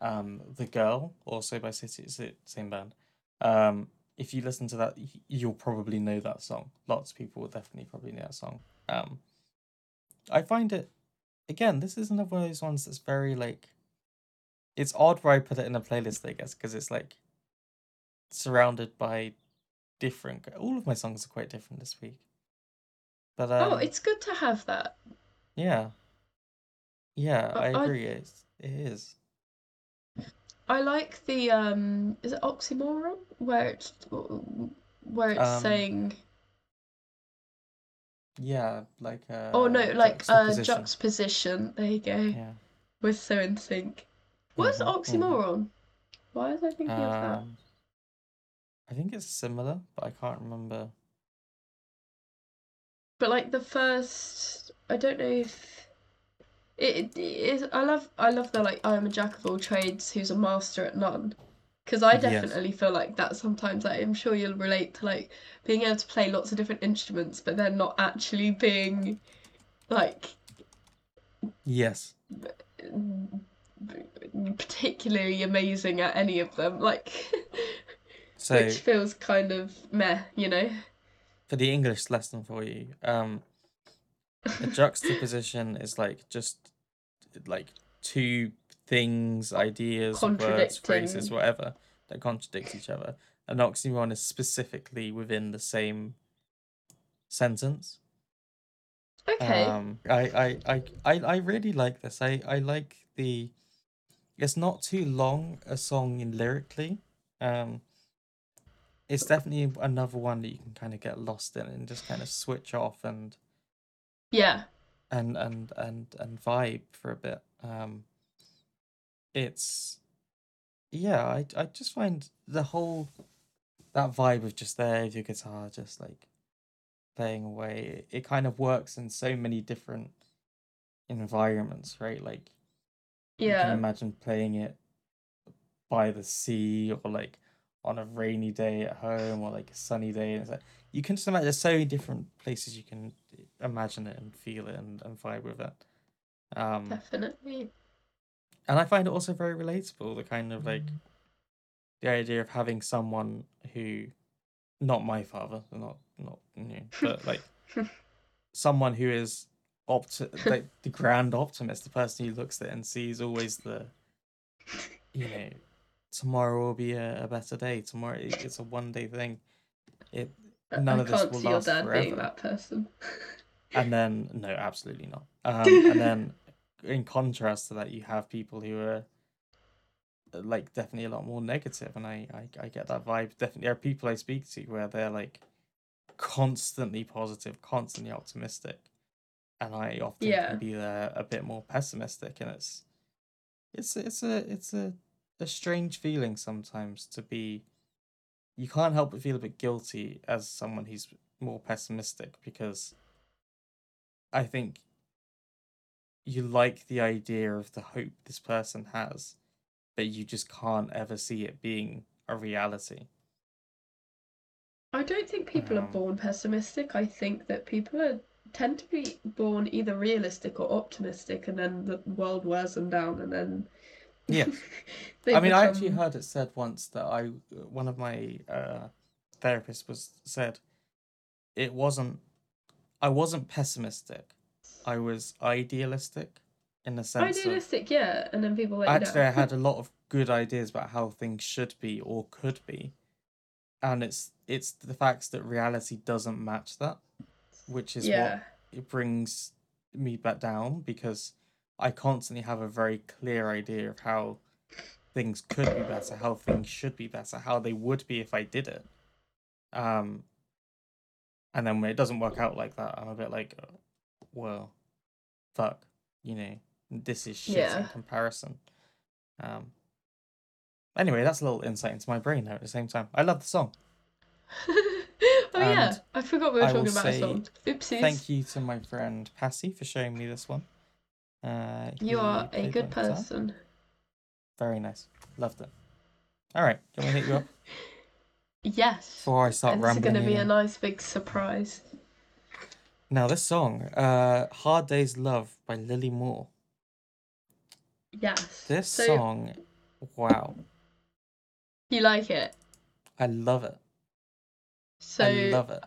um, the girl, also by City, it's the same band. Um, if you listen to that, you'll probably know that song. Lots of people will definitely probably know that song. Um, I find it again. This is another one of those ones that's very like. It's odd where I put it in a playlist, I guess, because it's like surrounded by different. All of my songs are quite different this week. But um, oh, it's good to have that. yeah, yeah, I- I I- agree. It's, it is. I like the um. Is it oxymoron where it's where it's Um, saying Yeah, like uh. oh no like uh juxtaposition. juxtaposition. There you go. Yeah. We're so in sync. What's Mhm, mhm. oxymoron? Why was I thinking of that? Um, I think it's similar, but I can't remember. But like the first, I don't know if it, it is. I love I love the like I am a jack of all trades who's a master at none. Because I Yes. definitely feel like that sometimes. Like, I'm sure you'll relate to like being able to play lots of different instruments, but then not actually being like Yes. particularly amazing at any of them. Like, So which feels kind of meh, you know. For the English lesson for you, um, a juxtaposition is like just like two things, ideas, words, phrases, whatever that contradict each other. An oxymoron is specifically within the same sentence. Okay. Um, I, I, I, I, I really like this. I, I like the. It's not too long a song in lyrically. Um, it's definitely another one that you can kind of get lost in and just kind of switch off and yeah. and and and and vibe for a bit. Um, it's yeah. I I just find the whole that vibe of just there with your guitar, just like playing away. It, it kind of works in so many different environments, right? Like you can Yeah. imagine playing it by the sea or like on a rainy day at home or like a sunny day. And it's like you can just imagine there's so many different places you can imagine it and feel it and, and vibe with it. Um, Definitely. and I find it also very relatable. The kind of like Mm. the idea of having someone who, not my father, not not you, but like someone who is opti- like the grand optimist, the person who looks at it and sees always the, you know, tomorrow will be a, a better day. Tomorrow it- it's a one day thing. It none I of this will see your last dad being forever. that person. And then no, absolutely not. Um, and then in contrast to that, you have people who are uh, like definitely a lot more negative, and I I, I get that vibe. Definitely, there are people I speak to where they're like constantly positive, constantly optimistic, and I often Yeah. can be there a bit more pessimistic, and it's it's it's a it's a a strange feeling sometimes to be. You can't help but feel a bit guilty as someone who's more pessimistic because I think you like the idea of the hope this person has, but you just can't ever see it being a reality. I don't think people are Um, born pessimistic. I think that people are tend to be born either realistic or optimistic, and then the world wears them down, and then Yeah. They I mean, I actually become- heard it said once that I one of my uh, therapists was said it wasn't. I wasn't pessimistic. I was idealistic, in the sense of idealistic, yeah, and then people you actually I had a lot of good ideas about how things should be or could be, and it's it's the facts that reality doesn't match that, which is yeah, what it brings me back down because I constantly have a very clear idea of how things could be better, how things should be better, how they would be if I did it. Um, and then when it doesn't work out like that, I'm a bit like, uh, well, fuck, you know, this is shit in comparison. Um. Anyway, that's a little insight into my brain there at the same time. I love the song. oh yeah, I forgot we were I talking about a song. Oopsies. Thank you to my friend Passy for showing me this one. Uh, You are a good person. Very nice. Loved it. All right, do you want me to hit you up Yes. before I start And this is going to be a nice big surprise. Now this song, uh, "Hard Day's Love" by Lily Moore. Yes. This so song, wow, you like it? I love it. So I love it.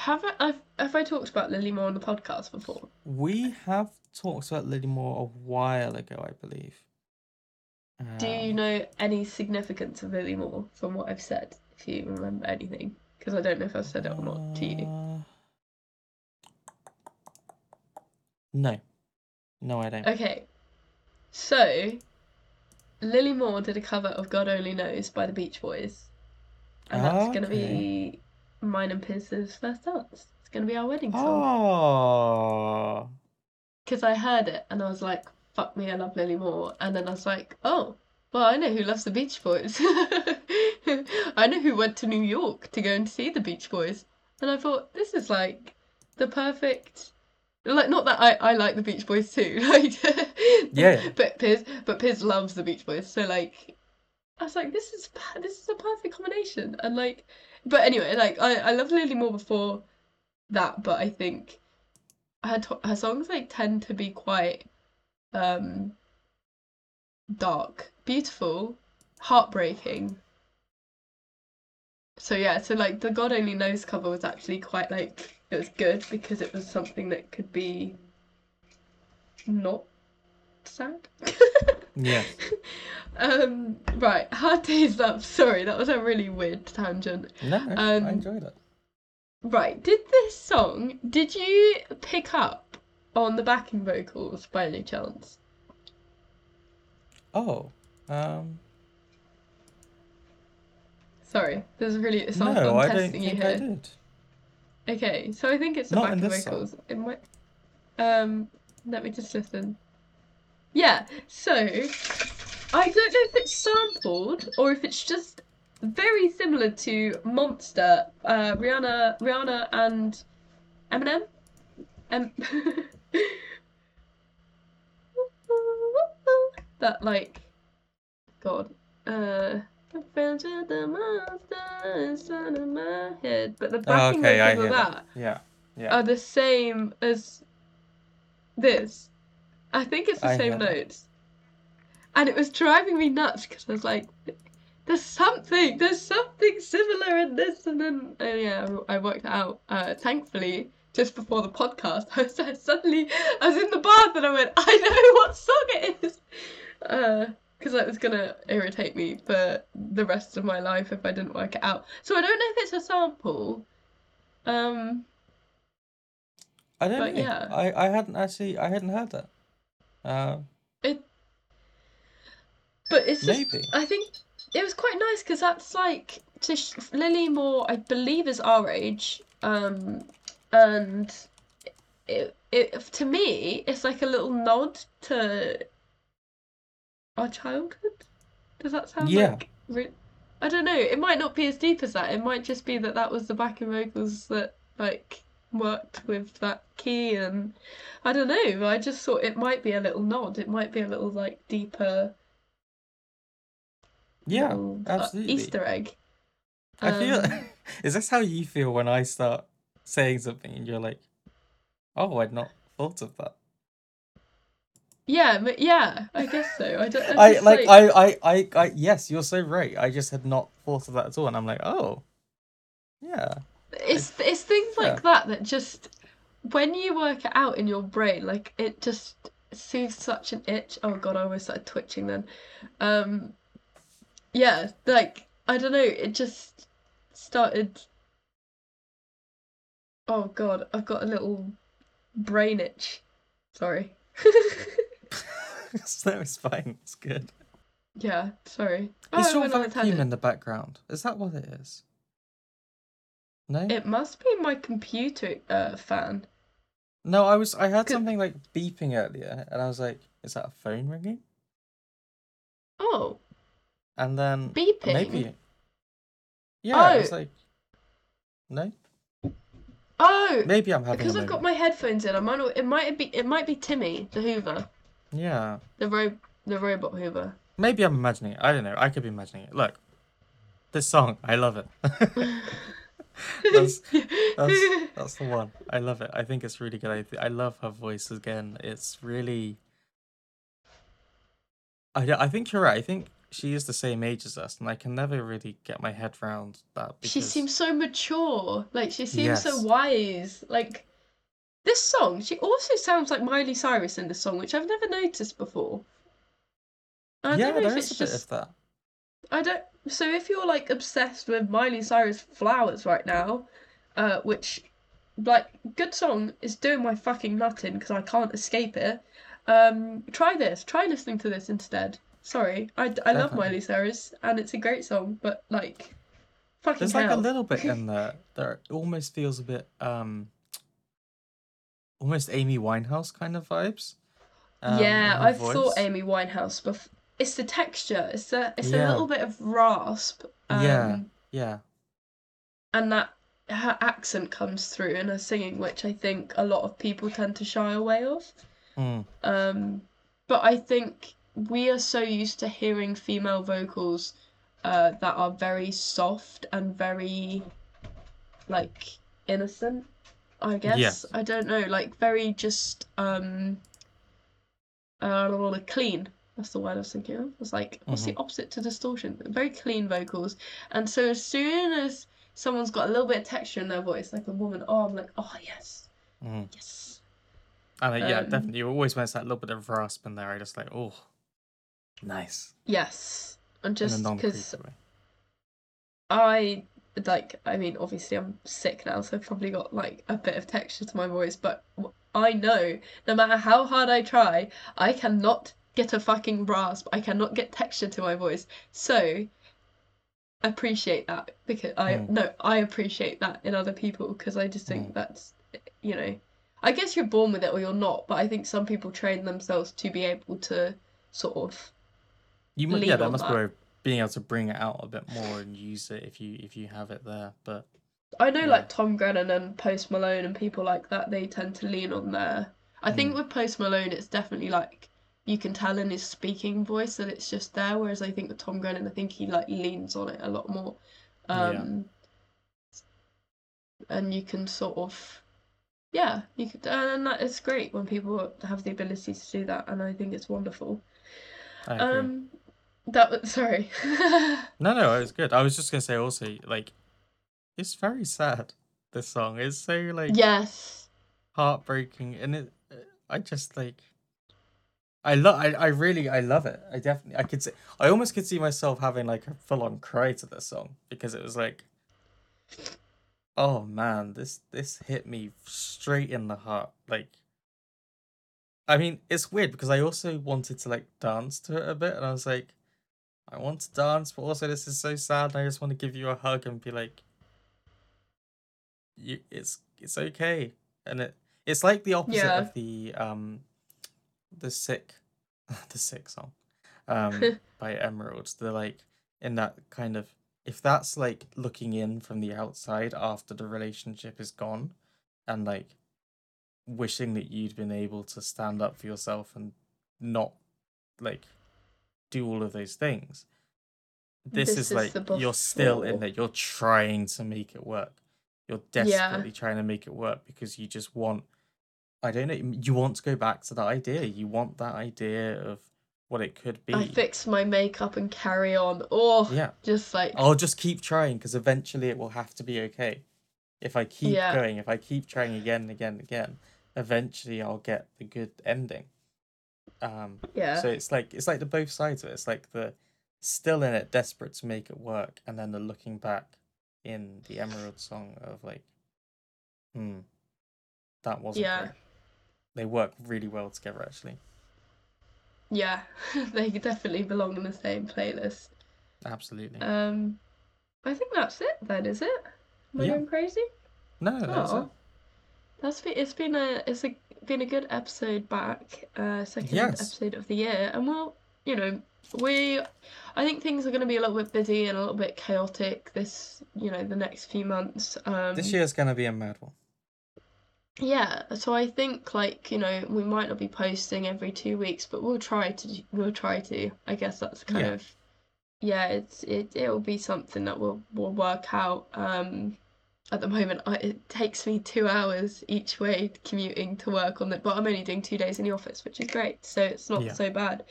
Have I I've, have I talked about Lily Moore on the podcast before? We have talked about Lily Moore a while ago, I believe. Do you Um, know any significance of Lily Moore from what I've said? If you remember anything, because I don't know if I've said it or not to you. uh, No, no, I don't. Okay, so Lily Moore did a cover of God Only Knows by the Beach Boys, and that's going to be mine and Pierce's first dance. It's going to be our wedding song. Ah. Oh, Because I heard it and I was like, fuck me, I love Lily Moore. And then I was like, oh, well, I know who loves the Beach Boys. I know who went to New York to go and see the Beach Boys. And I thought, this is like the perfect. Like, not that I, I like the Beach Boys too. Like, Yeah. But Piz, but Piz loves the Beach Boys. So, like, I was like, this is this is a perfect combination. And, like, but anyway, like, I, I loved Lily Moore before that, but I think her to- her songs like tend to be quite um dark, beautiful, heartbreaking. So yeah, so like the God Only Knows cover was actually quite like it was good because it was something that could be not sad. yeah. Um right, Hard Day's Love. Sorry, that was a really weird tangent. No, Um, I enjoyed it. Right, did this song, did you pick up on the backing vocals by any chance? Oh, um, Sorry, there's really it's like no, I'm I testing you here. did. Okay, so I think it's the Not in backing this song. vocals. It might um let me just listen. Yeah, so I don't know if it's sampled or if it's just very similar to Monster, uh Rihanna Rihanna and Eminem. Um that like God. Uh I found you the monster inside of my head. But the Oh, backing okay, vocals of that. that Yeah, yeah. are the same as this. I think it's the I same notes. And it was driving me nuts because I was like, there's something, there's something similar in this. And then, uh, yeah, I worked it out. Uh, thankfully, just before the podcast, I was I suddenly, I was in the bath and I went, I know what song it is. Because that was going to irritate me for the rest of my life if I didn't work it out. So I don't know if it's a sample. Um, I don't but know. yeah. I, I hadn't actually, I hadn't heard that. Uh, It, but it's just, maybe. I think it was quite nice because that's like to sh- Lily Moore, I believe, is our age, um, and it, it to me, it's like a little nod to our childhood. Does that sound Yeah. like? Re- I don't know. It might not be as deep as that. It might just be that that was the backing vocals that like worked with that key, and I don't know. I just thought it might be a little nod. It might be a little like deeper Yeah, little, uh, absolutely. Easter egg. I feel. Um, Is this how you feel when I start saying something and you're like, "Oh, I'd not thought of that." Yeah, but yeah, I guess so. I don't. I'm I just like I, I I I yes, you're so right. I just had not thought of that at all, and I'm like, oh, yeah, It's it's things yeah. like that that just when you work it out in your brain, like it just soothes such an itch. Oh god, I almost started twitching then. Um, yeah, like I don't know, it just started. Oh god, I've got a little brain itch. Sorry. no, it's fine. It's good. Yeah, sorry. Is Oh, your a vacuum in the background? Is that what it is? No, It must be my computer uh, fan. no. I was I heard Could- something like beeping earlier, and I was like, is that a phone ringing? Oh, And then beeping. maybe, yeah, Oh. like, no, Oh, maybe I'm having because I've got my headphones in. I might not, it might be it might be Timmy the Hoover, Yeah, the ro the robot Hoover. maybe I'm imagining it. I don't know. I could be imagining it. Look, this song, I love it. that's that's that's the one. I love it. I think it's really good. I th- I love her voice again. It's really. I I think you're right. I think she is the same age as us, and I can never really get my head round that. Because... She seems so mature. Like she seems so wise. Like this song, she also sounds like Miley Cyrus in the song, which I've never noticed before. I yeah, don't know there if is it's a bit just of that. I don't. So if you're like obsessed with Miley Cyrus flowers right now, uh, which, like, good song is doing my fucking nutting because I can't escape it. Um, try this. Try listening to this instead. Sorry, I, I love Miley Cyrus and it's a great song, but like, fucking There's like a little bit in there. There almost feels a bit um. Almost Amy Winehouse kind of vibes. um, yeah, I've voice. thought Amy Winehouse, but it's the texture. It's a it's a little bit of rasp. Um, Yeah. Yeah, and that her accent comes through in her singing, which I think a lot of people tend to shy away of. mm, Um, but I think we are so used to hearing female vocals uh, that are very soft and very like innocent. I guess. I don't know, like very just um, uh, clean. That's the word I was thinking of. It's like what's the opposite to distortion? Very clean vocals. And so as soon as someone's got a little bit of texture in their voice, like a woman, oh, I'm like, oh yes, mm. yes. And uh, yeah, Um, definitely. You always when it's that little bit of rasp in there, I just like, oh, nice. Yes, and just because. I like, I mean, obviously I'm sick now, so I've probably got like a bit of texture to my voice, but I know no matter how hard I try, I cannot get a fucking rasp. I cannot get texture to my voice. So appreciate that because I Mm. no, I appreciate that in other people because I just think Mm. that's you know, I guess you're born with it or you're not, but I think some people train themselves to be able to sort of You lean yeah, that must that. be a way of being able to bring it out a bit more and use it if you if you have it there. But I know Yeah. like Tom Grennan and Post Malone and people like that, they tend to lean on their. I think Mm. with Post Malone, it's definitely like you can tell in his speaking voice that it's just there. Whereas I think with Tom Grennan, I think he like leans on it a lot more. Yeah. Um, And you can sort of, yeah, you could, and that is great when people have the ability to do that, and I think it's wonderful. I agree. Um, that was sorry. no, no, it was good. I was just gonna say also like, it's very sad. This song is so like yes. heartbreaking, and it. I just like. I love. I, I really. I love it. I definitely. I could see. I almost could see myself having like a full on cry to this song because it was like. Oh man, this this hit me straight in the heart. Like. I mean, it's weird because I also wanted to like dance to it a bit, and I was like, I want to dance, but also this is so sad. And I just want to give you a hug and be like, you, it's it's okay, and it it's like the opposite Yeah. of the um, the sick, the sick song, um, by Emeralds. They're like in that kind of if that's like looking in from the outside after the relationship is gone, and like wishing that you'd been able to stand up for yourself and not like do all of those things. This, This is is like you're still in there. You're trying to make it work. You're Yeah. desperately trying to make it work because you just want I don't know. You want to go back to that idea. You want that idea of what it could be. I fix my makeup and carry on. Oh, Yeah. just like I'll just keep trying because eventually it will have to be okay. If I keep Yeah. going, if I keep trying again and again and again, eventually I'll get the good ending. Um, yeah, so it's like it's like the both sides of it. It's like the still in it, desperate to make it work, and then the looking back in the Emerald song of like, hmm, that wasn't Yeah. great. They work really well together, actually. yeah. they definitely belong in the same playlist. Absolutely. Um, I think that's it then, is it? Am I Yeah. going crazy? no, that's it. Oh, that's been, it's been a it's a been a good episode back, uh, second Yes. episode of the year, and we'll you know we I think things are going to be a little bit busy and a little bit chaotic this you know the next few months. Um, This year's gonna be a mad one. Yeah, so I think like, you know, we might not be posting every two weeks, but we'll try to we'll try to. I guess that's kind Yeah. of yeah, it's it it'll be something that we'll we'll work out. Um at the moment I, it takes me two hours each way commuting to work on it, but I'm only doing two days in the office, which is great, so it's not Yeah. so bad.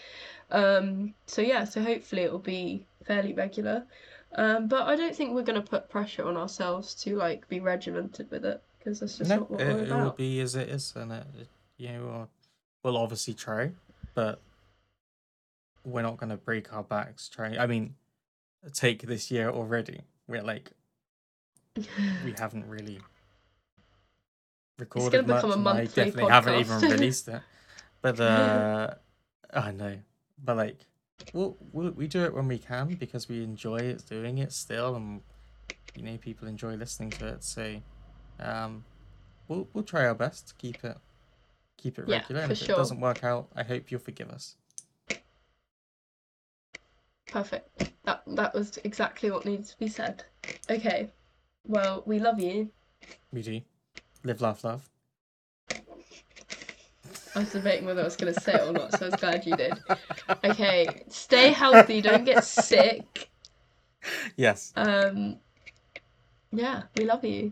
Um so yeah, so hopefully it'll be fairly regular. Um but I don't think we're gonna put pressure on ourselves to like be regimented with it, because that's just No, not what it, we're it will be as it is, and it, it- you know, we'll, we'll obviously try, but we're not gonna break our backs trying. I mean, take this year already. We're like we haven't really recorded much, become a and I definitely haven't even released it. But uh, I know, but like, we'll, we'll we do it when we can because we enjoy doing it still, and you know people enjoy listening to it. So, um, we'll we'll try our best to keep it keep it Yeah, regular. and if sure. it doesn't work out, I hope you'll forgive us. Perfect. That that was exactly what needs to be said. Okay. Well, we love you. We do. Live, laugh, love. I was debating whether I was going to say it or not, so I was glad you did. Okay. Stay healthy. Don't get sick. Yes. Um. Yeah, we love you.